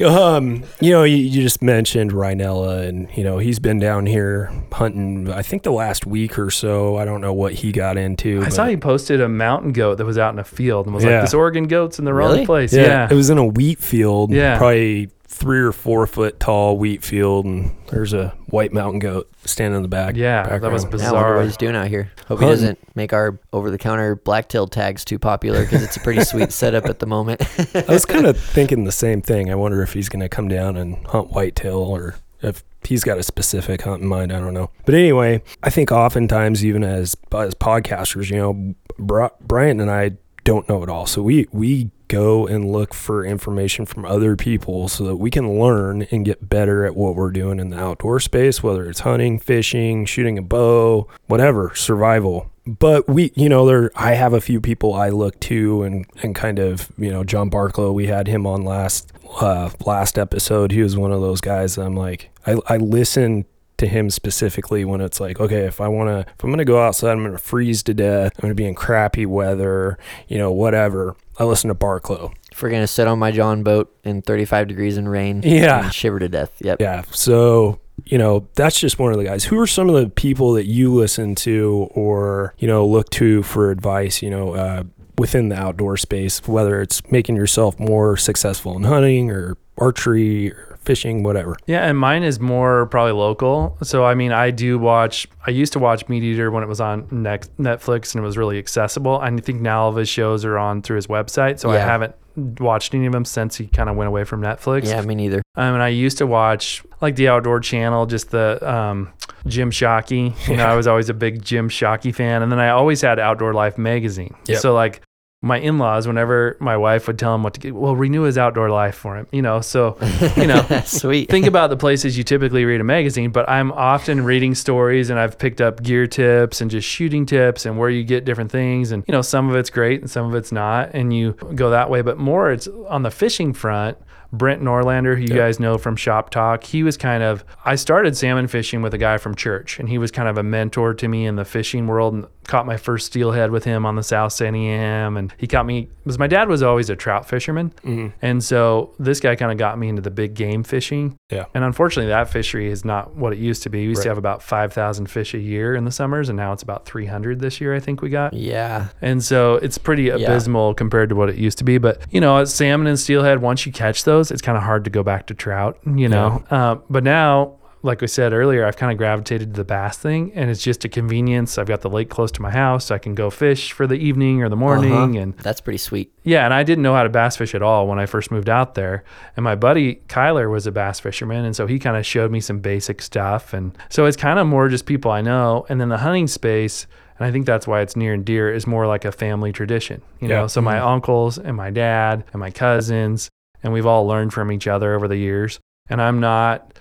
um, you know, you, you just mentioned Rinella, and you know he's been down here hunting. I think the last week or so. I don't know what he got into. I but- saw he posted a mountain goat that was out in a field and was Yeah. like, "This Oregon goat's in the Really? wrong place." Yeah, Yeah, it was in a wheat field. Yeah. probably three or four foot tall wheat field, and there's a white mountain goat standing in the back. Yeah, that was background. Yeah, I wonder bizarre. what he's doing out here. Hope he doesn't make our over-the-counter blacktail tags too popular because it's a pretty sweet setup at the moment. I was kind of thinking the same thing. I wonder if he's going to come down and hunt whitetail or if he's got a specific hunt in mind. I don't know. But anyway, I think oftentimes, even as as podcasters, you know, Bri- Brian and I don't know it all. So we we go and look for information from other people so that we can learn and get better at what we're doing in the outdoor space, whether it's hunting, fishing, shooting a bow, whatever, survival. But we, you know, there I have a few people I look to and and kind of, you know, John Barklow, we had him on last uh last episode. He was one of those guys I'm like I I listen to him specifically when it's like, okay, if I want to, if I'm going to go outside, I'm going to freeze to death. I'm going to be in crappy weather, you know, whatever. I listen to Barklow. if we're gonna sit on my John boat in 35 degrees and rain, Yeah. and shiver to death. Yep. Yeah. So, you know, that's just one of the guys. Who are some of the people that you listen to or, you know, look to for advice, you know, uh, within the outdoor space, whether it's making yourself more successful in hunting or archery or fishing, whatever. Yeah, and mine is more probably local. So I mean, I do watch. I used to watch Meat Eater when it was on Nex- Netflix and it was really accessible. I think now all of his shows are on through his website. So I haven't watched any of them since he kind of went away from Netflix. Yeah, me neither. Um, and I used to watch like the Outdoor Channel, just the um, Jim Shockey. You know, I was always a big Jim Shockey fan, and then I always had Outdoor Life magazine. Yep. So like my in-laws, whenever my wife would tell him what to get, well, renew his Outdoor Life for him. You know, so you know, Sweet. think about the places you typically read a magazine, but I'm often reading stories and I've picked up gear tips and just shooting tips and where you get different things. And, you know, some of it's great and some of it's not. And you go that way. But more, it's on the fishing front. Brent Norlander, who you guys know from Shop Talk, he was kind of, I started salmon fishing with a guy from church, and he was kind of a mentor to me in the fishing world and caught my first steelhead with him on the South Santiam. And he caught me, because my dad was always a trout fisherman. And so this guy kind of got me into the big game fishing. Yeah. And unfortunately, that fishery is not what it used to be. We used to have about 5,000 fish a year in the summers, and now it's about 300 this year, I think we got. Yeah. And so it's pretty abysmal compared to what it used to be. But, you know, salmon and steelhead, once you catch those, it's kind of hard to go back to trout, you know. Uh, but now, like we said earlier, I've kind of gravitated to the bass thing, and it's just a convenience. I've got the lake close to my house. So I can go fish for the evening or the morning. Uh-huh. And That's pretty sweet. yeah, and I didn't know how to bass fish at all when I first moved out there. And my buddy Kyler was a bass fisherman, and so he kind of showed me some basic stuff. And so it's kind of more just people I know. And then the hunting space, and I think that's why it's near and dear, is more like a family tradition. You Yeah. know, so my uncles and my dad and my cousins, and we've all learned from each other over the years. And I'm not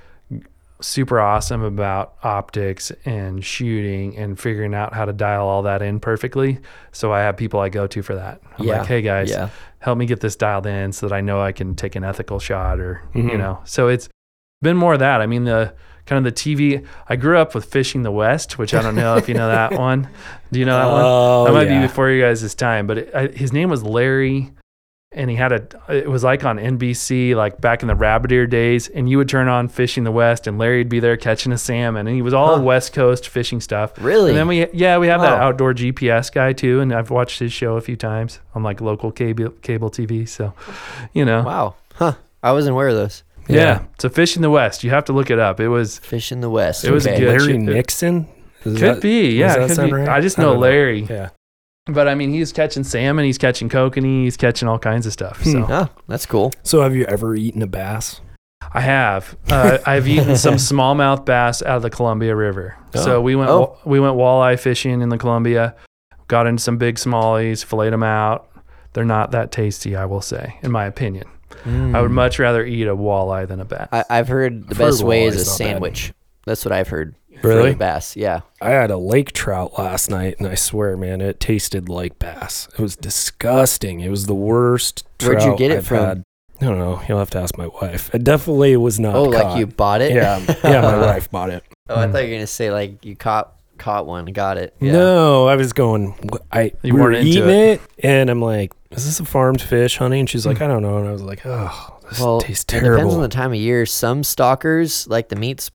super awesome about optics and shooting and figuring out how to dial all that in perfectly. So I have people I go to for that. I'm Yeah. like, hey guys, Yeah. help me get this dialed in so that I know I can take an ethical shot or you Mhm. know. So it's been more of that. I mean the kind of the TV. I grew up with Fishing the West, which I don't know if you know that one. Do you know that one? Oh, that might yeah. be before you guys' time, but it, I, his name was Larry. And he had a, it was like on NBC, like back in the rabbit ear days. And you would turn on Fishing the West, and Larry'd be there catching a salmon. And he was all Huh. West Coast fishing stuff. Really? And then we, yeah, we have that outdoor GPS guy too, and I've watched his show a few times on like local cable cable TV. So, you know, Wow. Huh. I wasn't aware of those. yeah. So Fishing the West, you have to look it up. It was Fishing the West. It was okay. good. Larry shit. Nixon? Does could that- be, yeah, could be. right? I just know don't Larry, Yeah. But I mean, he's catching salmon, he's catching kokanee, he's catching all kinds of stuff. So Oh, that's cool. So have you ever eaten a bass? I have. Uh, I've eaten some smallmouth bass out of the Columbia River. So Oh. we went Oh. we went walleye fishing in the Columbia. Got into some big smallies, filleted them out. They're not that tasty, I will say, in my opinion. I would hmm. much rather eat a walleye than a bass. I, I've heard the I've heard best way is a walleye's not bad. sandwich. That's what I've heard. For Really? bass. Yeah. I had a lake trout last night, and I swear, man, it tasted like bass. It was disgusting. It was the worst. Where'd you get it I've from? had. I don't know. You'll have to ask my wife. It definitely was not. oh, like you bought it? Yeah, yeah. My wife bought it. Oh, I thought you were gonna say like you caught caught one, got it. Yeah. No, I was going. I You we were weren't into eating it. it. and I'm like, "Is this a farmed fish, honey?" And she's like, hmm. "I don't know." And I was like, "Oh, this Well, tastes it depends on the time of year. Some stockers like the meat's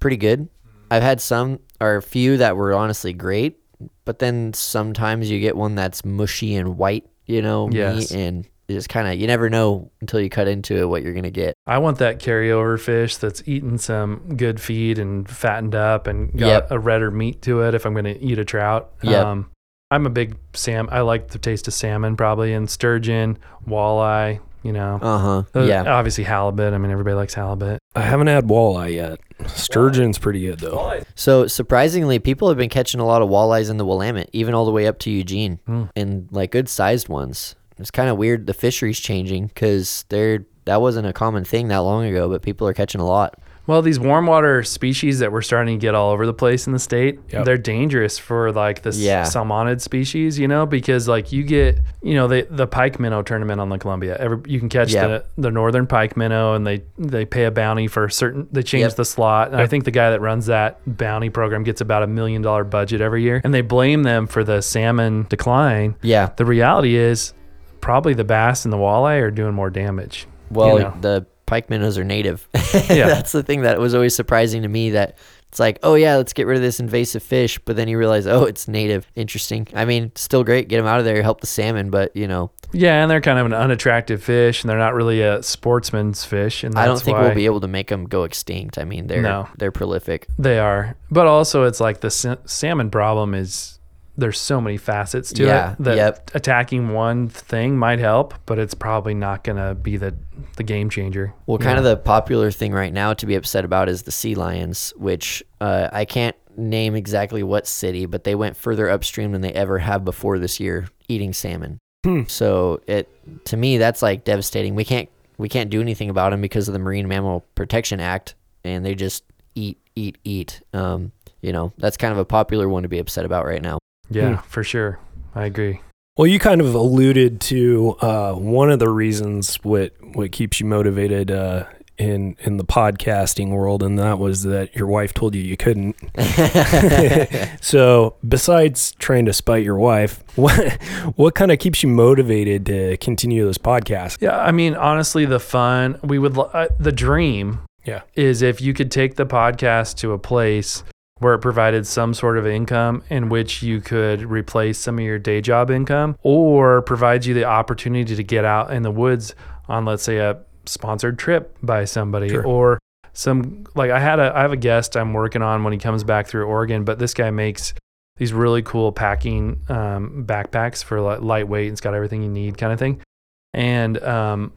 pretty good. I've had some or a few that were honestly great, but then sometimes you get one that's mushy and white, you know, Yes. meat, and you just kind of you never know until you cut into it what you're gonna get. I want that carryover fish that's eaten some good feed and fattened up and got Yep. a redder meat to it if I'm going to eat a trout. Yep. Um, I'm a big sam. I like the taste of salmon probably and sturgeon, walleye. You know, Uh huh. Uh, Yeah. obviously halibut. I mean, everybody likes halibut. I haven't had walleye yet. Sturgeon's pretty good though. So surprisingly, people have been catching a lot of walleyes in the Willamette, even all the way up to Eugene, Hmm. and like good sized ones. It's kind of weird. The fishery's changing because they're that wasn't a common thing that long ago, but people are catching a lot. Well, these warm water species that we're starting to get all over the place in the state, Yep. they're dangerous for like the Yeah. salmonid species, you know, because like you get, you know, the the pike minnow tournament on the Columbia. Every, you can catch Yeah. the the northern pike minnow, and they they pay a bounty for a certain. They change Yep. the slot, and I think the guy that runs that bounty program gets about a million dollar budget every year, and they blame them for the salmon decline. Yeah. The reality is, probably the bass and the walleye are doing more damage. Well, know. the pike minnows are native. Yeah. That's the thing that was always surprising to me that it's like, oh yeah, let's get rid of this invasive fish, but then you realize, oh, it's native. Interesting. I mean, still great. Get them out of there, help the salmon, but you know, Yeah, and they're kind of an unattractive fish, and they're not really a sportsman's fish. And I don't think why we'll be able to make them go extinct. I mean, they're No. they're prolific. They are, but also it's like the sa- salmon problem is there's so many facets to Yeah, it that yep. attacking one thing might help, but it's probably not gonna be the the game changer. Well, kind of the popular thing right now to be upset about is the sea lions, which uh, I can't name exactly what city, but they went further upstream than they ever have before this year, eating salmon. Hmm. So it to me that's like devastating. We can't we can't do anything about them because of the Marine Mammal Protection Act, and they just eat eat eat. Um, you know that's kind of a popular one to be upset about right now. Yeah, for sure. I agree. Well, you kind of alluded to uh, one of the reasons what what keeps you motivated uh, in in the podcasting world, and that was that your wife told you you couldn't. so, besides trying to spite your wife, what what kind of keeps you motivated to continue this podcast? Yeah, I mean, honestly, the fun we would uh, the dream Yeah. is if you could take the podcast to a place where it provided some sort of income in which you could replace some of your day job income or provides you the opportunity to get out in the woods on let's say a sponsored trip by somebody Sure. or some like I had a I have a guest I'm working on when he comes back through Oregon but this guy makes these really cool packing um, backpacks for like lightweight and it's got everything you need kind of thing and um,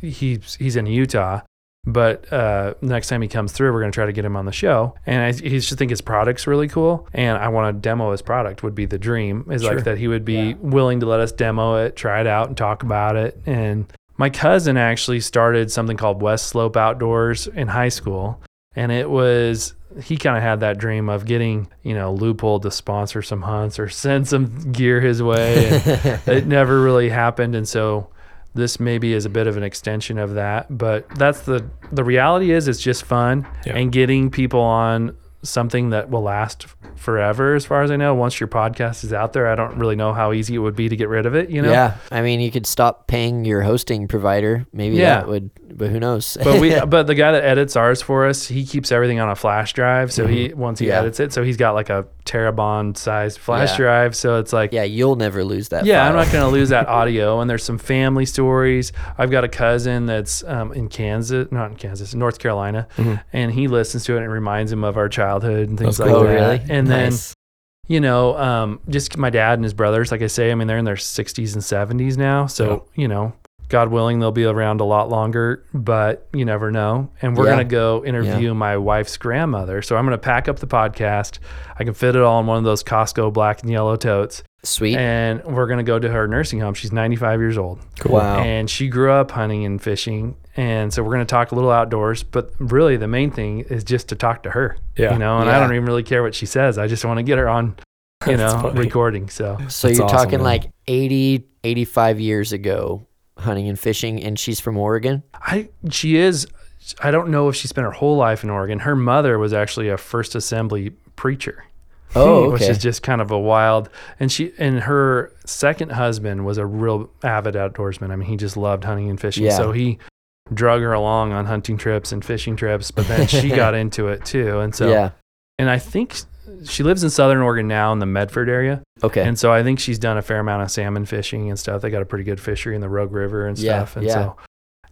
he's he's in Utah but uh, next time he comes through, we're going to try to get him on the show. And I, he just think his product's really cool. And I want to demo his product would be the dream is Sure. like that he would be willing to let us demo it, try it out and talk about it. And my cousin actually started something called West Slope Outdoors in high school. And it was, he kind of had that dream of getting, you know, loophole to sponsor some hunts or send some gear his way. And it never really happened. And so this maybe is a bit of an extension of that but that's the the reality is it's just fun Yeah. and getting people on something that will last forever as far as i know once your podcast is out there i don't really know how easy it would be to get rid of it you know Yeah, I mean, you could stop paying your hosting provider. Maybe Yeah. that would, but who knows? but we but the guy that edits ours for us he keeps everything on a flash drive so he once he Mm-hmm. Yeah. edits it so he's got like a terabyte sized flash Yeah. drive so it's like yeah, you'll never lose that. Yeah, I'm not going to lose that audio. And there's some family stories. I've got a cousin that's um, in Kansas, not in Kansas, North Carolina, and he listens to it and it reminds him of our childhood and things That's like. Oh, that. really? And then, Nice. you know, um, just my dad and his brothers, like I say, I mean, they're in their 60s and 70s now. So, you know, God willing, they'll be around a lot longer, but you never know. And we're Yeah. going to go interview my wife's grandmother. So I'm going to pack up the podcast. I can fit it all in one of those Costco black and yellow totes sweet. and we're gonna go to her nursing home. She's 95 years old, Wow. and she grew up hunting and fishing, and so we're gonna talk a little outdoors. But really, the main thing is just to talk to her. Yeah. you know, and Yeah. I don't even really care what she says. I just want to get her on, you know, funny. recording. So So That's you're awesome, talking man. like 80, 85 years ago, hunting and fishing, and she's from Oregon. I she is. I don't know if she spent her whole life in Oregon. Her mother was actually a First Assembly preacher. Oh, which is just kind of a wild. And she and her second husband was a real avid outdoorsman. I mean, he just loved hunting and fishing. Yeah. So he drug her along on hunting trips and fishing trips. But then she got into it too. And so, yeah. and I think she lives in Southern Oregon now in the Medford area. Okay. And so I think she's done a fair amount of salmon fishing and stuff. They got a pretty good fishery in the Rogue River and Yeah, stuff. And yeah. so,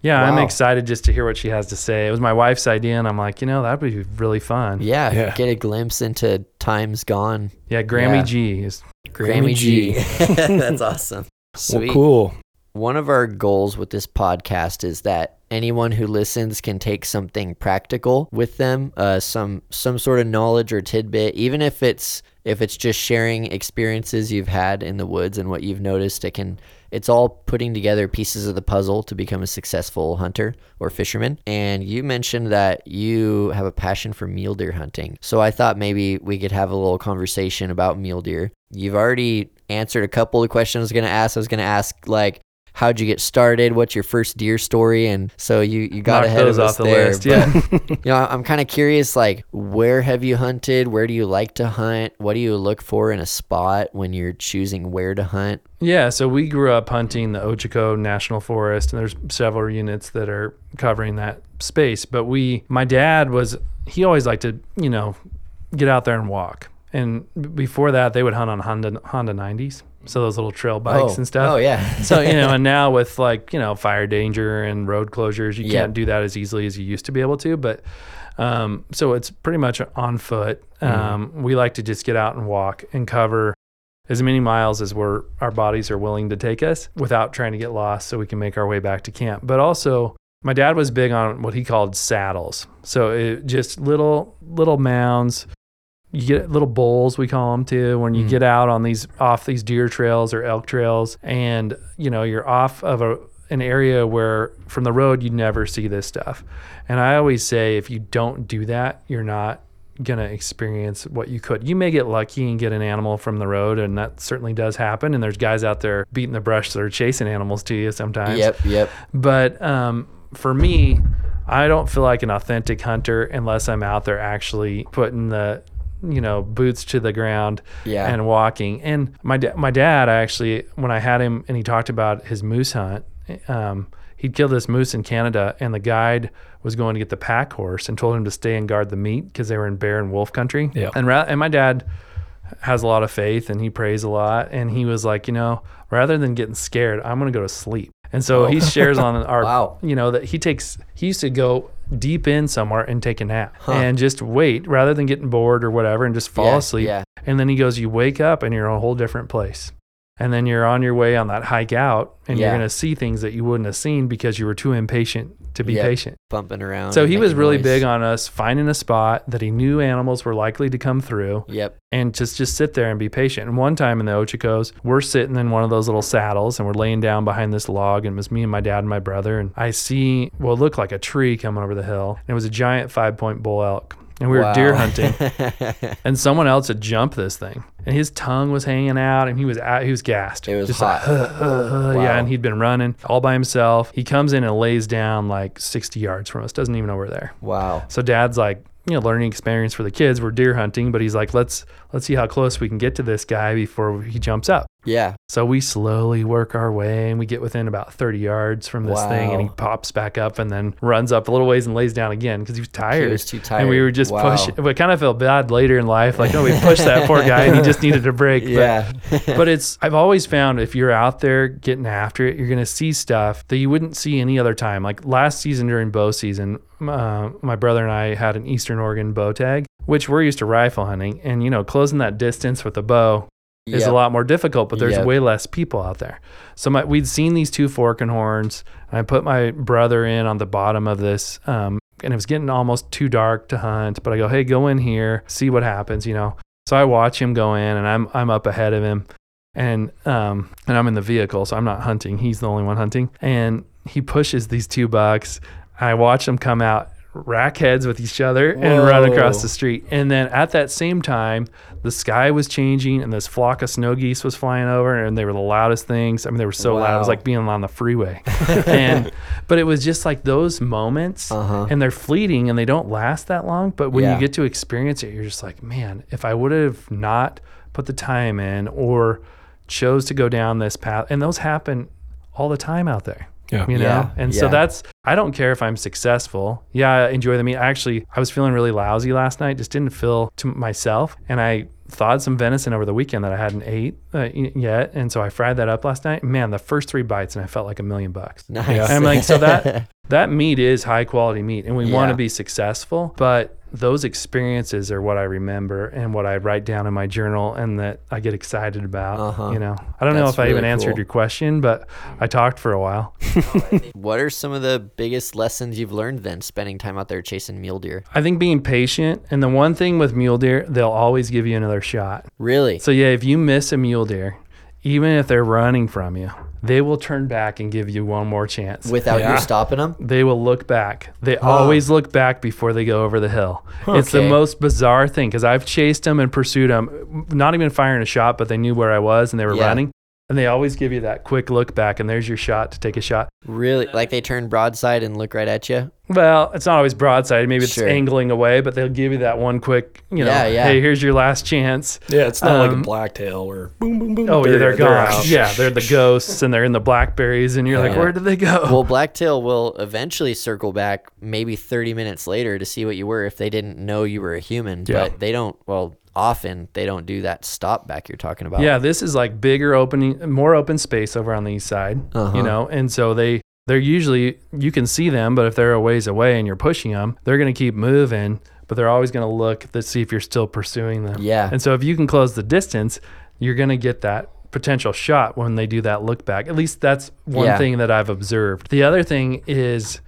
yeah, I'm excited just to hear what she has to say. It was my wife's idea, and I'm like, you know, that'd be really fun. yeah, Yeah. Get a glimpse into times gone. Yeah, Grammy Yeah. G is Grammy, Grammy G. G. That's awesome. Sweet. Well, cool. One of our goals with this podcast is that anyone who listens can take something practical with them, uh, some some sort of knowledge or tidbit, even if it's if it's just sharing experiences you've had in the woods and what you've noticed. It can it's all putting together pieces of the puzzle to become a successful hunter or fisherman. And you mentioned that you have a passion for mule deer hunting, so I thought maybe we could have a little conversation about mule deer. You've already answered a couple of questions I was going to ask. I was going to ask like how'd you get started? What's your first deer story? And so you, you got Knock ahead of us the there. list. but, Yeah. you know, I'm kind of curious, like, where have you hunted? Where do you like to hunt? What do you look for in a spot when you're choosing where to hunt? Yeah, so we grew up hunting the Ochoco National Forest, and there's several units that are covering that space. But we, my dad was, he always liked to, you know, get out there and walk. And before that, they would hunt on Honda Honda 90s, so those little trail bikes oh, and stuff. Oh, yeah. so you know, and now with like you know fire danger and road closures, you Yeah. can't do that as easily as you used to be able to. But um, so it's pretty much on foot. Um, We like to just get out and walk and cover as many miles as we're our bodies are willing to take us without trying to get lost, so we can make our way back to camp. But also. My dad was big on what he called saddles. So it just little little mounds you get little bowls we call them too when you Mm. get out on these off these deer trails or elk trails. And you know you're off of a an area where from the road you never see this stuff. And i always say if you don't do that you're not gonna experience what you could. You may get lucky and get an animal from the road and that certainly does happen. And there's guys out there beating the brush that are chasing animals to you sometimes. Yep, yep. but um, for me, I don't feel like an authentic hunter unless I'm out there actually putting the, you know, boots to the ground Yeah. and walking. And my da- my dad actually, when I had him and he talked about his moose hunt, um, he'd killed this moose in Canada, and the guide was going to get the pack horse and told him to stay and guard the meat because they were in bear and wolf country. Yeah. And ra- and my dad has a lot of faith and he prays a lot and he was like you know rather than getting scared i'm going to go to sleep and so he shares on our Wow. you know that he takes he used to go deep in somewhere and take a nap and just wait rather than getting bored or whatever and just fall Yeah, asleep yeah. and then he goes you wake up and you're in a whole different place and then you're on your way on that hike out and Yeah. you're going to see things that you wouldn't have seen because you were too impatient to be Yep. patient Bumping around. so he was really noise. big on us finding a spot that he knew animals were likely to come through Yep. and just just sit there and be patient. And one time in the Ochocos, we're sitting in one of those little saddles and we're laying down behind this log, and it was me and my dad and my brother. And I see what looked like a tree coming over the hill, and it was a giant five point bull elk. And we were Wow. deer hunting, and someone else had jumped this thing, and his tongue was hanging out, and he was out, he was gassed. It was Just hot. like, uh, Wow. yeah, and he'd been running all by himself. He comes in and lays down like 60 yards from us, doesn't even know we're there. wow. So dad's like, you know, learning experience for the kids. We're deer hunting, but he's like, let's let's see how close we can get to this guy before he jumps up. Yeah. So we slowly work our way and we get within about 30 yards from this thing and he pops back up and then runs up a little ways and lays down again because he was tired. was too tired. And we were just Wow. pushing. We kind of felt bad later in life. Like, oh, we pushed that poor guy and he just needed a break. But- Yeah. but it's I've always found if you're out there getting after it, you're gonna see stuff that you wouldn't see any other time. Like last season during bow season, uh, my brother and I had an Eastern Oregon bow tag, which we're used to rifle hunting, and you know closing that distance with a bow is Yep. a lot more difficult. But there's Yep. way less people out there. So my, we'd seen these two forking horns, and I put my brother in on the bottom of this. Um, and it was getting almost too dark to hunt, but I go, "Hey, go in here, see what happens," you know. So I watch him go in, and I'm I'm up ahead of him, and um and I'm in the vehicle, so I'm not hunting. He's the only one hunting, and he pushes these two bucks. I watch them come out, rack heads with each other, and run across the street. And then at that same time, the sky was changing, and this flock of snow geese was flying over, and they were the loudest things. I mean, they were so loud. It was like being on the freeway, and but it was just like those moments Uh-huh. and they're fleeting and they don't last that long. But when Yeah. you get to experience it, you're just like, man, if I would have not put the time in or chose to go down this path, and those happen all the time out there. Yeah. You know? Yeah, And so that's, I don't care if I'm successful. Yeah, I enjoy the meat. Actually, I was feeling really lousy last night, just didn't feel to myself. And I thawed some venison over the weekend that I hadn't ate uh, yet. And so I fried that up last night. Man, the first three bites, and I felt like a million bucks. Nice. Yeah. I'm like, so that that meat is high quality meat, and we want to be successful. But those experiences are what I remember and what I write down in my journal, and that I get excited about. Uh-huh. You know, I don't know That's if I even really answered your question, but I talked for a while. what are some of the biggest lessons you've learned then spending time out there chasing mule deer? I think being patient, and the one thing with mule deer, they'll always give you another shot. Really? So yeah, if you miss a mule deer, even if they're running from you, they will turn back and give you one more chance. Without Yeah. you stopping them? they will look back. They always look back before they go over the hill. It's the most bizarre thing because I've chased them and pursued them, not even firing a shot, but they knew where I was and they were Yeah. running. And they always give you that quick look back, and there's your shot to take a shot. Really? Like they turn broadside and look right at you? Well, it's not always broadside. Maybe it's Sure. angling away, but they'll give you that one quick, you know, Yeah, yeah. hey, here's your last chance. Yeah, it's not like Um, a blacktail where boom, boom, boom. Oh, yeah, they're, gone. out. yeah, they're the ghosts, and they're in the blackberries, and you're like, where did they go? Well, blacktail will eventually circle back maybe 30 minutes later to see what you were if they didn't know you were a human. Yeah. But they don't, well, often they don't do that stop back you're talking about. Yeah, this is like bigger opening, more open space over on the east side. Uh-huh. You know, and so they they're usually you can see them, but if they're a ways away and you're pushing them, they're going to keep moving, but they're always going to look to see if you're still pursuing them. Yeah. And so if you can close the distance, you're going to get that potential shot when they do that look back. At least that's one Yeah. thing that I've observed. The other thing is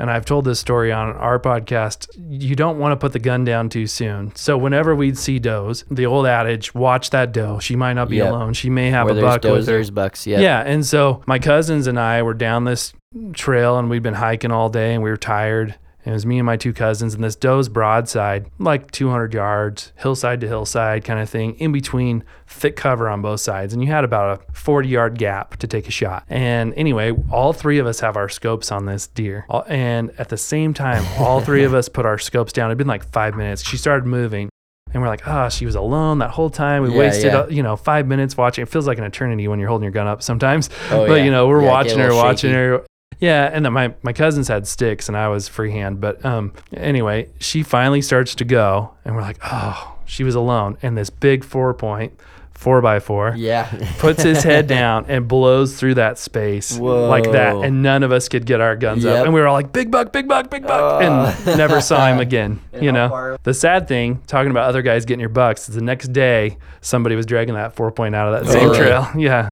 and I've told this story on our podcast, you don't want to put the gun down too soon. So whenever we'd see does, the old adage, watch that doe. She might not be Yep. alone. She may have Where a buck does, with her. there's bucks. Yeah. Yeah. And so my cousins and I were down this trail and we'd been hiking all day and we were tired. It was me and my two cousins and this doe's broadside, like 200 yards, hillside to hillside kind of thing, in between thick cover on both sides. And you had about a 40 yard gap to take a shot. And anyway, all three of us have our scopes on this deer. And at the same time, all three of us put our scopes down. It'd been like five minutes. She started moving. And we're like, ah, she was alone that whole time. We Yeah, wasted, yeah. uh, you know, five minutes watching. It feels like an eternity when you're holding your gun up sometimes. Oh, but yeah. you know, we're watching her, little watching her. Yeah, and then my my cousins had sticks and I was freehand. But um, anyway, she finally starts to go, and we're like, oh, she was alone. And this big four point, four by four, Yeah. puts his head down and blows through that space like that, and none of us could get our guns Yep. up, and we were all like, "Big buck, big buck, big buck," and never saw him again. you know, the sad thing, talking about other guys getting your bucks, is the next day somebody was dragging that four point out of that same Really? trail. Yeah.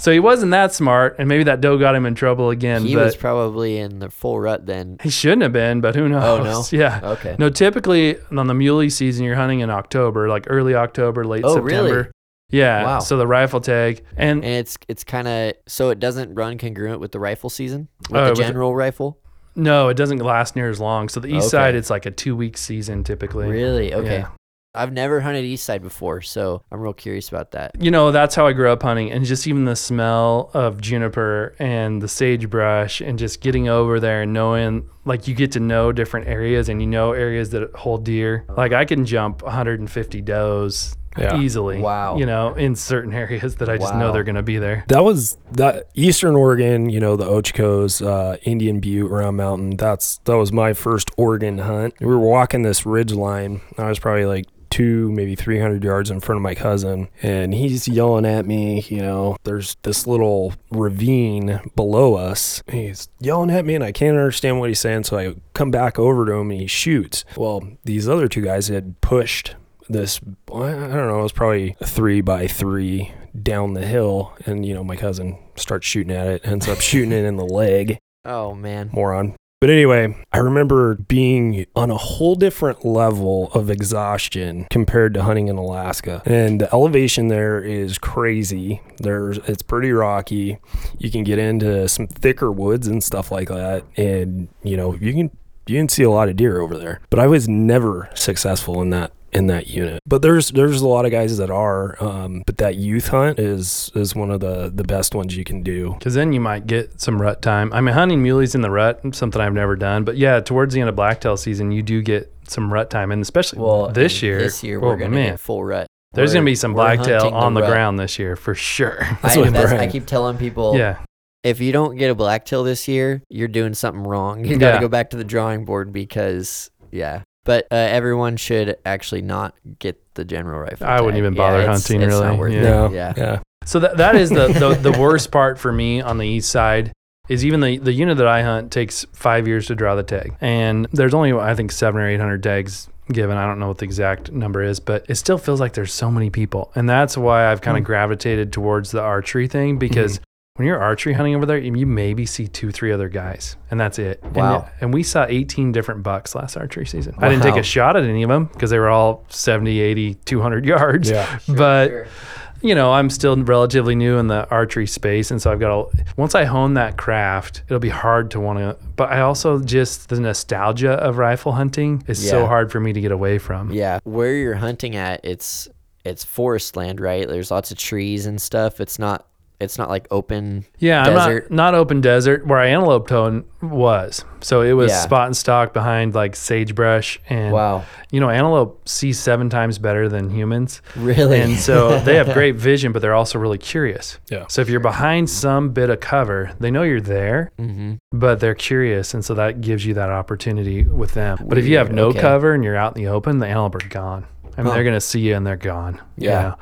So he wasn't that smart, and maybe that doe got him in trouble again. he was probably in the full rut then. he shouldn't have been, but who oh, knows? Oh, no? Yeah. Okay. No, typically on the muley season, you're hunting in October, like early October, late Oh, September. really? Yeah. Wow. So the rifle tag, and And it's it's kind of so it doesn't run congruent with the rifle season with Oh, the with general rifle. No, it doesn't last near as long. So the east Okay. side, it's like a two week season typically. Really? Okay. Yeah. I've never hunted east side before, so I'm real curious about that. You know, that's how I grew up hunting, and just even the smell of juniper and the sagebrush, and just getting over there and knowing, like, you get to know different areas, and you know areas that hold deer. Like, I can jump 150 does Yeah. easily. Wow. You know, in certain areas that I just know they're going to be there. That was that Eastern Oregon, you know, the Ochocos, uh, Indian Butte, Round Mountain. That's that was my first Oregon hunt. We were walking this ridge line. I was probably like two, maybe 300 yards in front of my cousin, and he's yelling at me. You know, there's this little ravine below us. He's yelling at me, and I can't understand what he's saying. So I come back over to him, and he shoots. Well, these other two guys had pushed this I don't know, it was probably a three by three down the hill and you know, my cousin starts shooting at it, ends up shooting it in the leg. Oh man. Moron. But anyway, I remember being on a whole different level of exhaustion compared to hunting in Alaska. And the elevation there is crazy. There's it's pretty rocky. You can get into some thicker woods and stuff like that. And you know, you can you can see a lot of deer over there. But I was never successful in that in that unit. But there's there's a lot of guys that are. Um, but that youth hunt is is one of the the best ones you can do. Because then you might get some rut time. I mean, hunting muleys in the rut, something I've never done. But yeah, towards the end of blacktail season, you do get some rut time. And especially well, this and year, This year oh, we're gonna man, get full rut. there's We're- going to be some blacktail on the rut. ground this year for sure. That's I, what that's, I keep telling people. yeah. if you don't get a blacktail this year, you're doing something wrong. You got to Yeah. go back to the drawing board because yeah. But uh, everyone should actually not get the general rifle. I wouldn't tag. even Yeah, bother it's- hunting, it's really. Not worth Yeah. it. No, Yeah. yeah. So that that is the, the the worst part for me on the east side is even the the unit that I hunt takes five years to draw the tag, and there's only I think seven or eight hundred tags given. I don't know what the exact number is, but it still feels like there's so many people, and that's why I've kind of gravitated towards the archery thing because. When you're archery hunting over there, you maybe see two, three other guys, and that's it. And Wow. it- And, we saw 18 different bucks last archery season. I didn't take a shot at any of them because they were all 70, 80, 200 yards. Yeah. but you know, I'm still relatively new in the archery space, and so I've got to. Once I hone that craft, it'll be hard to want to. But I also just the nostalgia of rifle hunting is so hard for me to get away from. Yeah, where you're hunting at, it's it's forest land, right? There's lots of trees and stuff. It's not it's not like open. Yeah, Desert. I'm not not open desert where antelope tone was. So it was Yeah. spot and stock behind like sagebrush and Wow, you know antelope see seven times better than humans. really? And so they have great vision, but they're also really curious. Yeah. So if you're behind some bit of cover, they know you're there, hmm but they're curious. And so that gives you that opportunity with them. But if you have no okay. cover and you're out in the open, the antelope are gone. I mean, Huh. they're going to see you and they're gone. you Yeah.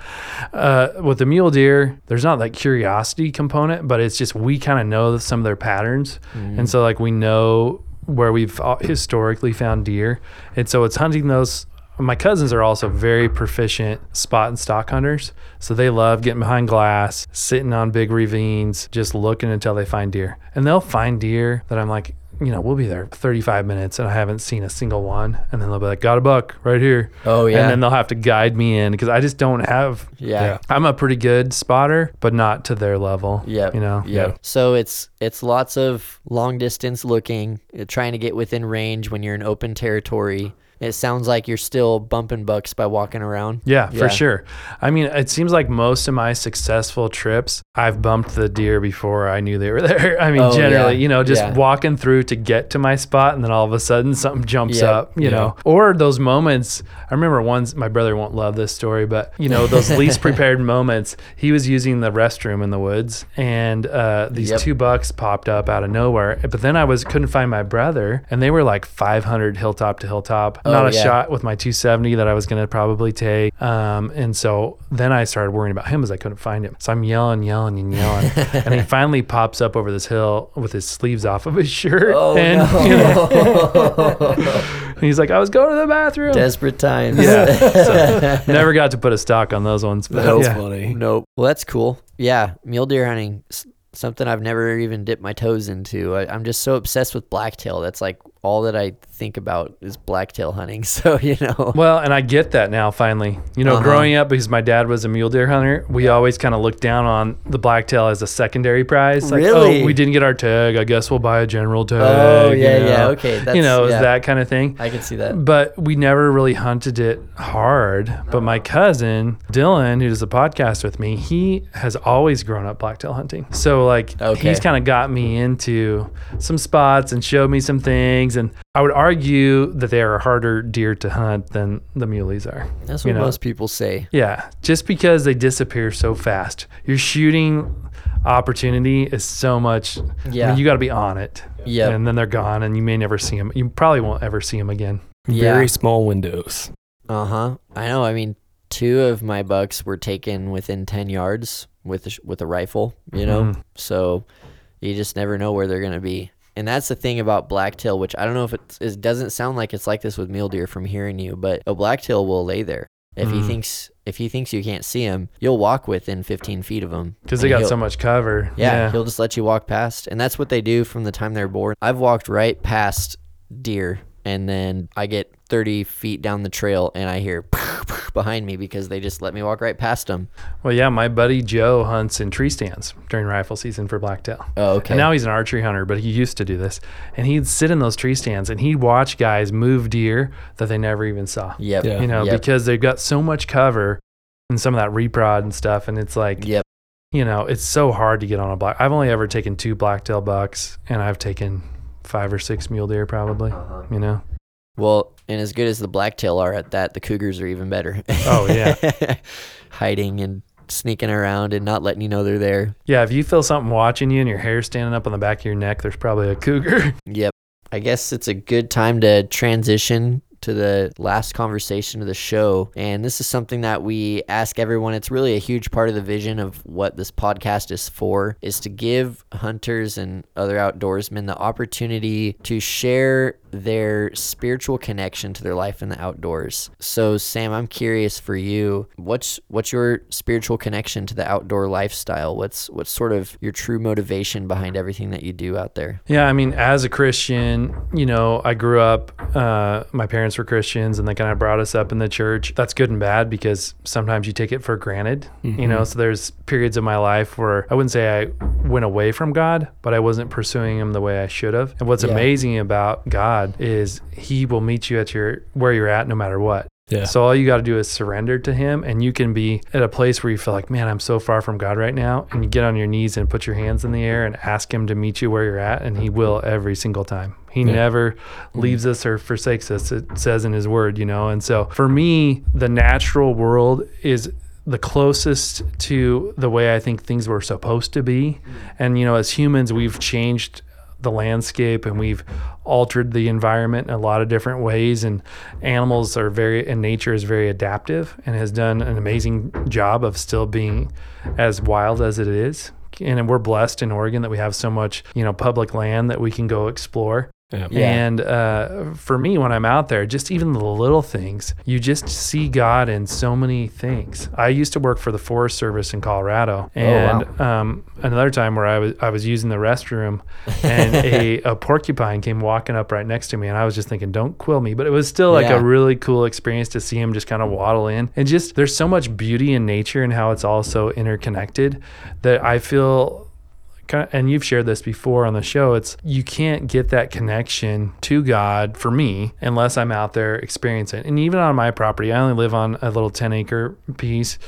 know? Uh, with the mule deer, there's not that curiosity component, but it's just we kind of know some of their patterns. Mm-hmm. And so, like, we know where we've uh, historically found deer. And so it's hunting those. My cousins are also very proficient spot and stock hunters. So they love getting behind glass, sitting on big ravines, just looking until they find deer. And they'll find deer that I'm like, you know, we'll be there 35 minutes and I haven't seen a single one. And then they'll be like, got a buck right here. Oh yeah, And then they'll have to guide me in because I just don't have yeah. Yeah. I'm a pretty good spotter, but not to their level. Yeah. You know. Yep. So it's it's lots of long distance looking, uh, trying to get within range when you're in open territory. It sounds like you're still bumping bucks by walking around. Yeah, Yeah. for sure. I mean, it seems like most of my successful trips, I've bumped the deer before I knew they were there. I mean, Oh, generally, yeah. you know, just Yeah. walking through to get to my spot, and then all of a sudden something jumps up, you know, or those moments. I remember once, my brother won't love this story, but, you know, those least prepared moments, he was using the restroom in the woods, and uh, these Yep. two bucks popped up out of nowhere. But then I was couldn't find my brother, and they were like 500 hilltop to hilltop. Oh, Not a yeah. shot with my 270 that I was going to probably take. Um, and so then I started worrying about him as I couldn't find him. So I'm yelling, yelling, and yelling. and he finally pops up over this hill with his sleeves off of his shirt. Oh and, no! you know, and he's like, I was going to the bathroom. Desperate times. Yeah. So, never got to put a stock on those ones. But That's yeah. funny. Nope. Well, that's cool. Yeah, mule deer hunting something I've never even dipped my toes into. I, I'm just so obsessed with blacktail. That's like all that I think about is blacktail hunting. So you know. Well, and I get that now finally. You know, Uh-huh. growing up because my dad was a mule deer hunter, we always kind of looked down on the blacktail as a secondary prize. Like, Really? oh, we didn't get our tag. I guess we'll buy a general tag. Oh you yeah, yeah. Okay, that's you know, yeah, that kind of thing. I can see that. But we never really hunted it hard. But my cousin, Dylan, who does the podcast with me, he has always grown up blacktail hunting. So, like, Okay. he's kind of got me into some spots and showed me some things. And I would argue that they are a harder deer to hunt than the muleys are. That's you what know. most people say. Yeah, just because they disappear so fast. Your shooting opportunity is so much. I Yeah. mean, you got to be on it. Yep. And then they're gone, and you may never see them. You probably won't ever see them again. Yeah. Very small windows. Uh huh. I know. I mean, two of my bucks were taken within ten yards with a, with a rifle. You know, Mhm. so you just never know where they're gonna be. And that's the thing about blacktail, which I don't know if it's, it doesn't sound like it's like this with mule deer from hearing you, but a blacktail will lay there. If he Mhm. thinks if he thinks you can't see him, you'll walk within 15 feet of him Because they got so much cover. Yeah, he'll just let you walk past, and that's what they do from the time they're born. I've walked right past deer, and then I get 30 feet down the trail, and I hear behind me because they just let me walk right past them. Well, yeah, my buddy Joe hunts in tree stands during rifle season for blacktail. Oh, okay. And now he's an archery hunter, but he used to do this. And he'd sit in those tree stands and he'd watch guys move deer that they never even saw. yep. Yeah. You know, Yep. because they've got so much cover and some of that reprod and stuff. And it's like, Yep. you know, it's so hard to get on a black. I've only ever taken two blacktail bucks and I've taken five or six mule deer probably, Uh-huh. you know? Well, and as good as the blacktail are at that, the cougars are even better. Oh, yeah. Hiding and sneaking around and not letting you know they're there. Yeah, if you feel something watching you and your hair standing up on the back of your neck, there's probably a cougar. Yep. I guess it's a good time to transition to the last conversation of the show. And this is something that we ask everyone. It's really a huge part of the vision of what this podcast is for is to give hunters and other outdoorsmen the opportunity to share their spiritual connection to their life in the outdoors. So Sam, I'm curious for you, what's what's your spiritual connection to the outdoor lifestyle? What's what's sort of your true motivation behind everything that you do out there? Yeah, I mean, as a Christian, you know, I grew up, uh, my parents were Christians and they kind of brought us up in the church. That's good and bad because sometimes you take it for granted, you know. So there's periods of my life where I wouldn't say I went away from God, but I wasn't pursuing Him the way I should have. And what's Yeah. amazing about God is He will meet you at your where you're at no matter what. Yeah. So all you got to do is surrender to Him, and you can be at a place where you feel like, man, I'm so far from God right now. And you get on your knees and put your hands in the air and ask Him to meet you where you're at, and He will every single time. He Yeah. never mm-hmm. leaves us or forsakes us. It says in His Word, you know. And so for me, the natural world is the closest to the way I think things were supposed to be. Mm. And you know, as humans, we've changed the landscape and we've altered the environment in a lot of different ways. And animals are very and nature is very adaptive and has done an amazing job of still being as wild as it is. And we're blessed in Oregon that we have so much you know public land that we can go explore Yeah. Yeah. and uh, for me, when I'm out there, just even the little things, you just see God in so many things. I used to work for the Forest Service in Colorado, and um, another time where I was I was using the restroom, and a, a porcupine came walking up right next to me, and I was just thinking, "Don't quill me," but it was still like Yeah. a really cool experience to see him just kind of waddle in, and just there's so much beauty in nature and how it's all so interconnected that I feel kind of, and you've shared this before on the show it's you can't get that connection to god for me unless i'm out there experiencing it. And even on my property i only live on a little 10 acre piece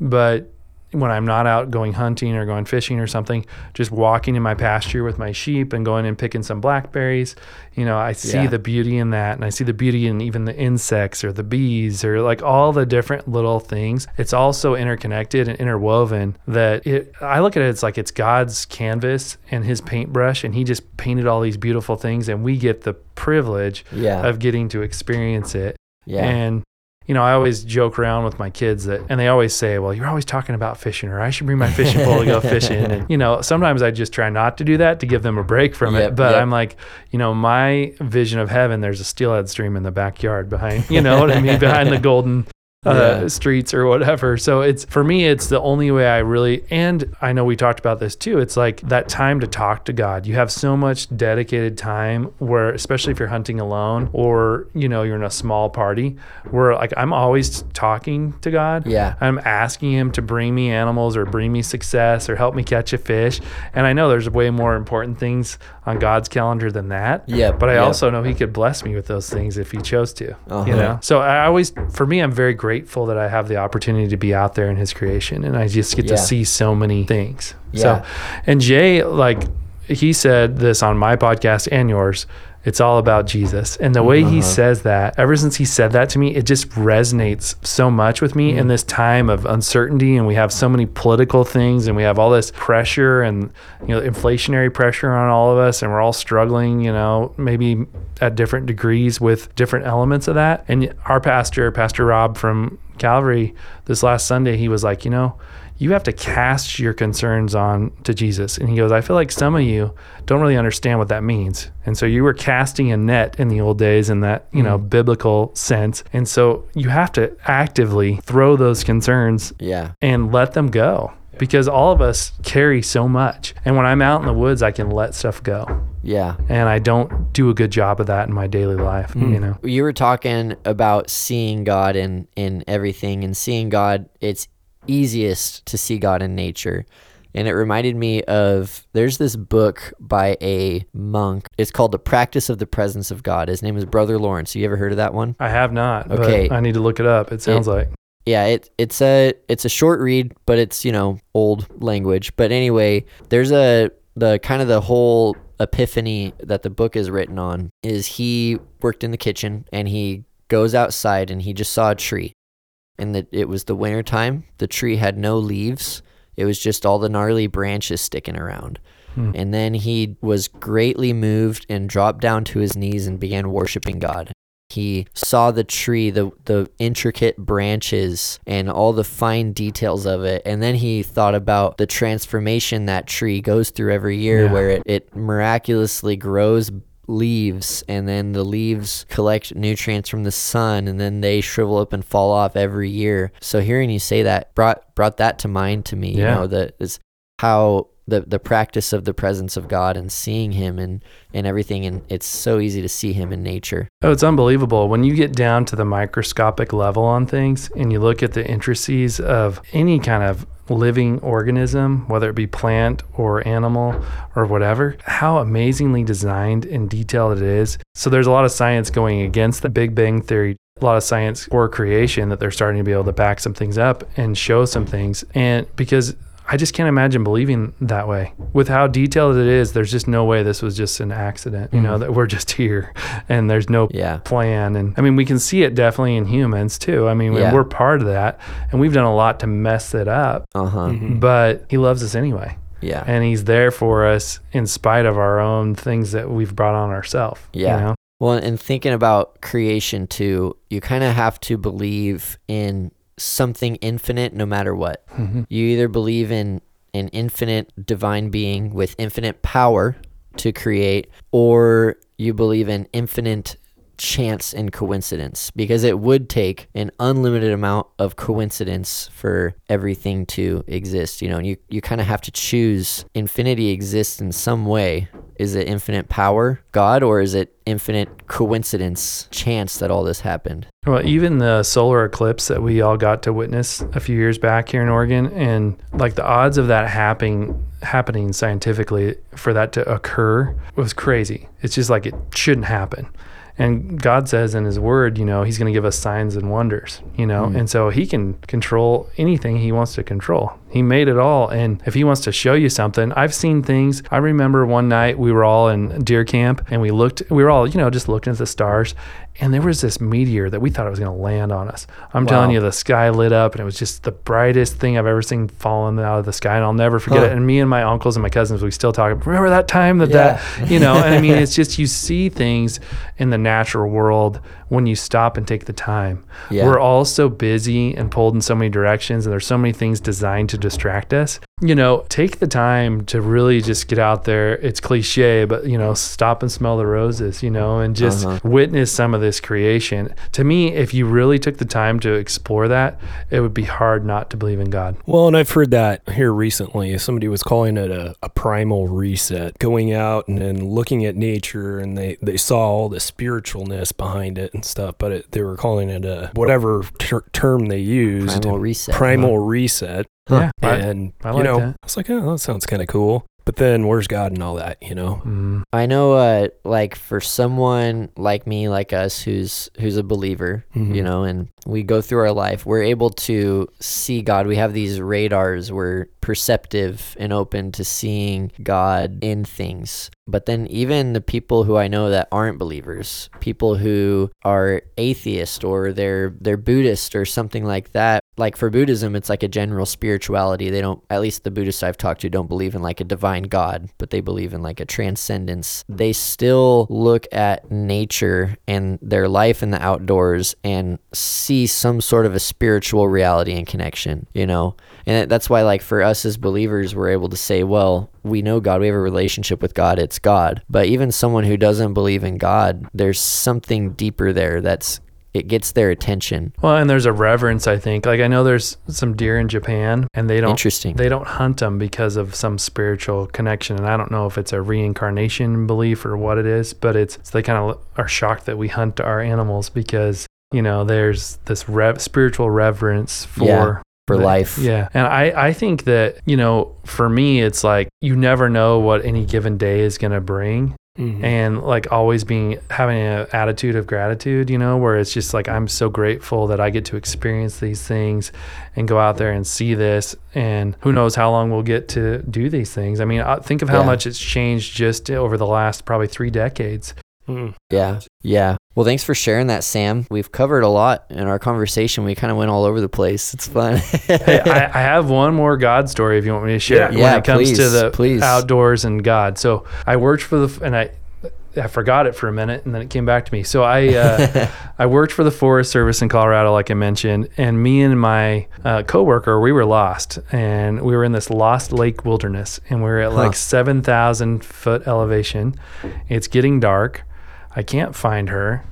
but when i'm not out going hunting or going fishing or something just walking in my pasture with my sheep and going and picking some blackberries you know i see Yeah. the beauty in that and i see the beauty in even the insects or the bees or like all the different little things it's all so interconnected and interwoven that it i look at it it's like it's god's canvas and his paintbrush and he just painted all these beautiful things and we get the privilege Yeah. of getting to experience it yeah. and you know, I always joke around with my kids that, and they always say, "Well, you're always talking about fishing, or I should bring my fishing pole to go fishing." And you know, sometimes I just try not to do that to give them a break from Yep, it. But yep. I'm like, you know, my vision of heaven, there's a steelhead stream in the backyard behind, you know what I mean, behind the golden. Uh, Yeah. streets or whatever. So it's for me, it's the only way I really, and I know we talked about this too. It's like that time to talk to God. You have so much dedicated time where, especially if you're hunting alone or, you know, you're in a small party where like I'm always talking to God. Yeah. I'm asking him to bring me animals or bring me success or help me catch a fish. And I know there's way more important things on God's calendar than that. Yeah. But I yep. also know he could bless me with those things if he chose to. Uh-huh. You know? So I always for me I'm very grateful that I have the opportunity to be out there in his creation and I just get Yeah. to see so many things. Yeah. So and Jay like he said this on my podcast and yours. It's all about Jesus. And the way Uh-huh. he says that, ever since he said that to me, it just resonates so much with me Mm. in this time of uncertainty. And we have so many political things and we have all this pressure and, you know, inflationary pressure on all of us. And we're all struggling, you know, maybe at different degrees with different elements of that. And our pastor, Pastor Rob from Calvary, this last Sunday, he was like, you know, you have to cast your concerns on to Jesus. And he goes, I feel like some of you don't really understand what that means. And so you were casting a net in the old days in that, you know, mm. biblical sense. And so you have to actively throw those concerns Yeah. and let them go because all of us carry so much. And when I'm out in the woods, I can let stuff go. Yeah. And I don't do a good job of that in my daily life, mm. you know. You were talking about seeing God in in everything and seeing God it's easiest to see God in nature. And it reminded me of there's this book by a monk. It's called The Practice of the Presence of God. His name is Brother Lawrence. You ever heard of that one? I have not. Okay. But I need to look it up. It sounds like. Yeah it it's a it's a short read but it's you know old language but anyway there's a the kind of the whole epiphany that the book is written on is he worked in the kitchen and he goes outside and he just saw a tree and that it was the winter time. The tree had no leaves. It was just all the gnarly branches sticking around. Hmm. And then he was greatly moved and dropped down to his knees and began worshiping God. He saw the tree, the the intricate branches and all the fine details of it. And then he thought about the transformation that tree goes through every year Yeah. where it, it miraculously grows leaves and then the leaves collect nutrients from the sun and then they shrivel up and fall off every year. So hearing you say that brought brought that to mind to me, you Yeah. know, that is how the the practice of the presence of God and seeing him and and everything and it's so easy to see him in nature. Oh, it's unbelievable. When you get down to the microscopic level on things and you look at the intricacies of any kind of living organism, whether it be plant or animal or whatever, how amazingly designed and detailed it is. So there's a lot of science going against the Big Bang Theory. A lot of science for creation that they're starting to be able to back some things up and show some things. And because I just can't imagine believing that way. With how detailed it is, there's just no way this was just an accident, you know, that we're just here and there's no Yeah. plan. And I mean, we can see it definitely in humans too. I mean, Yeah. we're part of that and we've done a lot to mess it up, Uh-huh. but he loves us anyway. Yeah. And he's there for us in spite of our own things that we've brought on ourselves. Yeah. You know? Well, and thinking about creation too, you kind of have to believe in something infinite no matter what. Mm-hmm. You either believe in an infinite divine being with infinite power to create, or you believe in infinite chance and coincidence because it would take an unlimited amount of coincidence for everything to exist you know and you, you kind of have to choose infinity exists in some way is it infinite power god or is it infinite coincidence chance that all this happened Well, even the solar eclipse that we all got to witness a few years back here in Oregon, and like the odds of that happening happening scientifically for that to occur was crazy. It's just like it shouldn't happen. And God says in His Word, you know, He's going to give us signs and wonders, you know, mm. and so He can control anything He wants to control. He made it all. And if He wants to show you something, I've seen things. I remember one night we were all in deer camp and we looked, we were all, you know, just looking at the stars. And there was this meteor that we thought it was going to land on us. I'm telling you, the sky lit up and it was just the brightest thing I've ever seen falling out of the sky. And I'll never forget Huh. it. And me and my uncles and my cousins, we still talk. Remember that time that Yeah. that, you know, and I mean, it's just you see things in the natural world when you stop and take the time. Yeah. We're all so busy and pulled in so many directions, and there's so many things designed to distract us. You know, take the time to really just get out there. It's cliche, but you know, stop and smell the roses, you know, and just Uh-huh. witness some of this creation. To me, if you really took the time to explore that, it would be hard not to believe in God. Well, and I've heard that here recently. Somebody was calling it a, a primal reset, going out and, and looking at nature, and they, they saw all the spiritualness behind it and stuff, but it, they were calling it a whatever ter- term they used. primal reset primal reset. Yeah, and, I you like know, that. I was like, oh, that sounds kind of cool. But then where's God and all that, you know? Mm, I know, uh, like for someone like me, like us, who's who's a believer, Mhm. you know, and we go through our life, we're able to see God. We have these radars. We're perceptive and open to seeing God in things. But then even the people who I know that aren't believers, people who are atheist or they're they're Buddhist or something like that. Like for Buddhism, it's like a general spirituality. They don't, at least the Buddhists I've talked to, don't believe in like a divine God, but they believe in like a transcendence. They still look at nature and their life in the outdoors and see some sort of a spiritual reality and connection, you know? And that's why, like, for us as believers, we're able to say, well, we know God, we have a relationship with God, it's God. But even someone who doesn't believe in God, there's something deeper there that's it gets their attention. Well, and there's a reverence, I think. Like I know there's some deer in Japan, and they don't Interesting. they don't hunt them because of some spiritual connection. And I don't know if it's a reincarnation belief or what it is, but it's they kind of are shocked that we hunt our animals because you know there's this rev- spiritual reverence for. Yeah, for the- life. Yeah. And I, I think that, you know, for me, it's like you never know what any given day is going to bring Mhm. and like always being having an attitude of gratitude you know where it's just like i'm so grateful that i get to experience these things and go out there and see this and who knows how long we'll get to do these things i mean think of how Yeah. much it's changed just over the last probably three decades Mm. Yeah. Yeah. Well, thanks for sharing that, Sam. We've covered a lot in our conversation. We kind of went all over the place. It's fun. hey, I, I have one more God story if you want me to share Yeah. when Yeah, it comes to the please. outdoors and God. So I worked for the and I I forgot it for a minute and then it came back to me. So I uh, I worked for the Forest Service in Colorado, like I mentioned, and me and my uh, coworker we were lost and we were in this lost lake wilderness and we were at Huh. like seven thousand foot elevation. It's getting dark. I can't find her.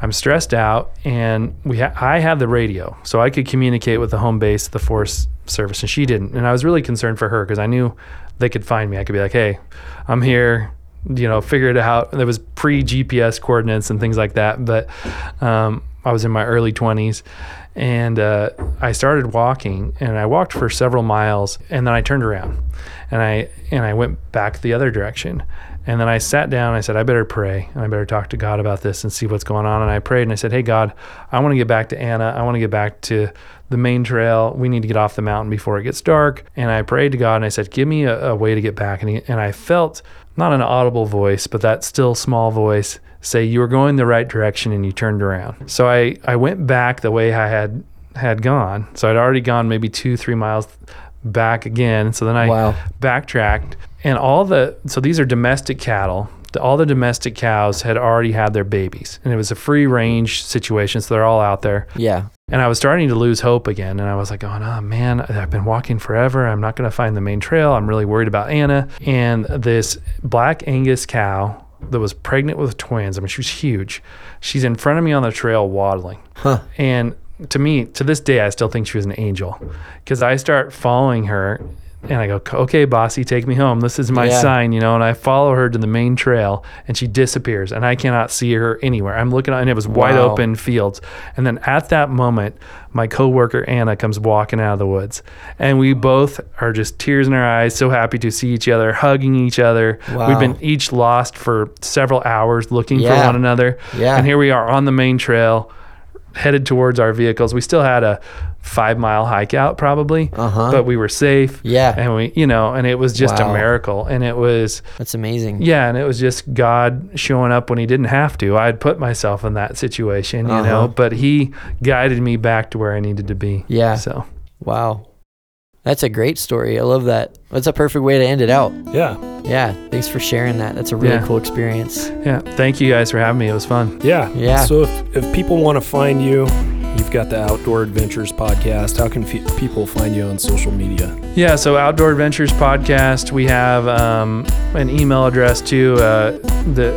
I'm stressed out, and we ha- I had the radio, so I could communicate with the home base, the Forest Service, and she didn't. And I was really concerned for her because I knew they could find me. I could be like, "Hey, I'm here," you know, figure it out. There was pre GPS coordinates and things like that, but um, I was in my early 20s, and uh, I started walking, and I walked for several miles, and then I turned around, and I and I went back the other direction. And then I sat down. And I said, I better pray and I better talk to God about this and see what's going on. And I prayed and I said, Hey, God, I want to get back to Anna. I want to get back to the main trail. We need to get off the mountain before it gets dark. And I prayed to God and I said, Give me a, a way to get back. And, he, and I felt not an audible voice, but that still small voice say, You were going the right direction and you turned around. So I, I went back the way I had had gone. So I'd already gone maybe two, three miles back again. So then I Wow. backtracked. And all the so these are domestic cattle. All the domestic cows had already had their babies. And it was a free range situation so they're all out there. Yeah. and i was starting to lose hope again. And i was like going oh man i've been walking forever. I'm not going to find the main trail. I'm really worried about anna. And this black angus cow that was pregnant with twins i mean she was huge. She's in front of me on the trail waddling. Huh. and to me, to this day, I still think she was an angel because I start following her and I go, okay, bossy, take me home. This is my Yeah. sign, you know. And I follow her to the main trail and she disappears and I cannot see her anywhere. I'm looking and it was wide Wow. open fields. And then at that moment, my coworker Anna comes walking out of the woods and we both are just tears in our eyes, so happy to see each other, hugging each other. Wow. We've been each lost for several hours looking Yeah. for one another. Yeah. And here we are on the main trail headed towards our vehicles. We still had a five mile hike out probably, Uh-huh. but we were safe. Yeah. And we, you know, and it was just Wow. a miracle. And it was, That's amazing. yeah, and it was just God showing up when he didn't have to. I had put myself in that situation, you Uh-huh. know, but he guided me back to where I needed to be. Yeah. So, Wow. That's a great story. I love that. That's a perfect way to end it out. Yeah. Yeah. Thanks for sharing that. That's a really Yeah. cool experience. yeah, thank you guys for having me. It was fun. Yeah. Yeah. So if, if people want to find you, you've got the Outdoor Adventures podcast. How can fe- people find you on social media? Yeah, so Outdoor Adventures Podcast, we have um, an email address too. Uh, the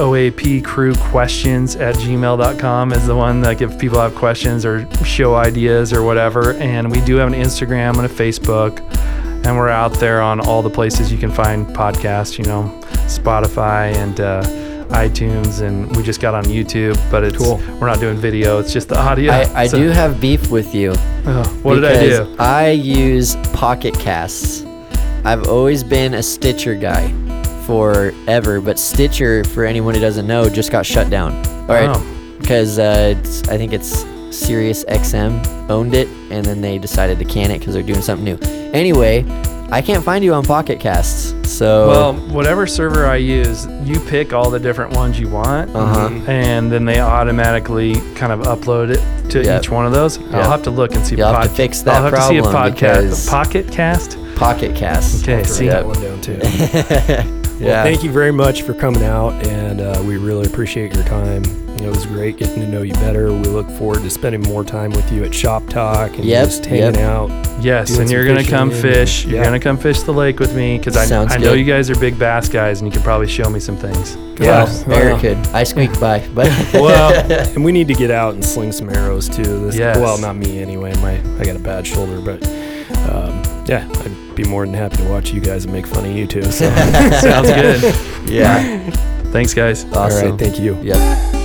OAP crew questions at gmail.com is the one that if people have questions or show ideas or whatever. And we do have an Instagram and a Facebook. And we're out there on all the places you can find podcasts, you know, Spotify and uh, iTunes. And we just got on YouTube, but it's Cool. we're not doing video, it's just the audio. I, I So- do have beef with you. Oh, what did I do? I use Pocket Casts. I've always been a Stitcher guy forever, but Stitcher, for anyone who doesn't know, just got shut down. All right, because uh, it's, I think it's Sirius XM owned it, and then they decided to can it because they're doing something new. Anyway, I can't find you on Pocket Casts, so Well, whatever server I use, you pick all the different ones you want, uh-huh. and then they automatically kind of upload it to Yep. each one of those. Yep. I'll have to look and see. You'll have to fix that I'll have to see a problem because- podcast. Pocket Cast. Pocket Casts. Okay, Write see. that one down too. yeah. Well, thank you very much for coming out, and uh, we really appreciate your time. It was great getting to know you better. We look forward to spending more time with you at Shop Talk and Yep, just hanging yep. out. Yes, Doing and you're gonna fishing come and- fish. You're yeah. gonna come fish the lake with me because I, Sounds I know you guys are big bass guys, and you can probably show me some things. Yeah. Well, Eric could. I squeaked by, but Well, and we need to get out and sling some arrows too. This, Yes. Well, not me anyway. My I got a bad shoulder, but um, yeah, I'd be more than happy to watch you guys and make fun of you too. So. Sounds good. yeah. Thanks, guys. Awesome. All right, thank you. Yep.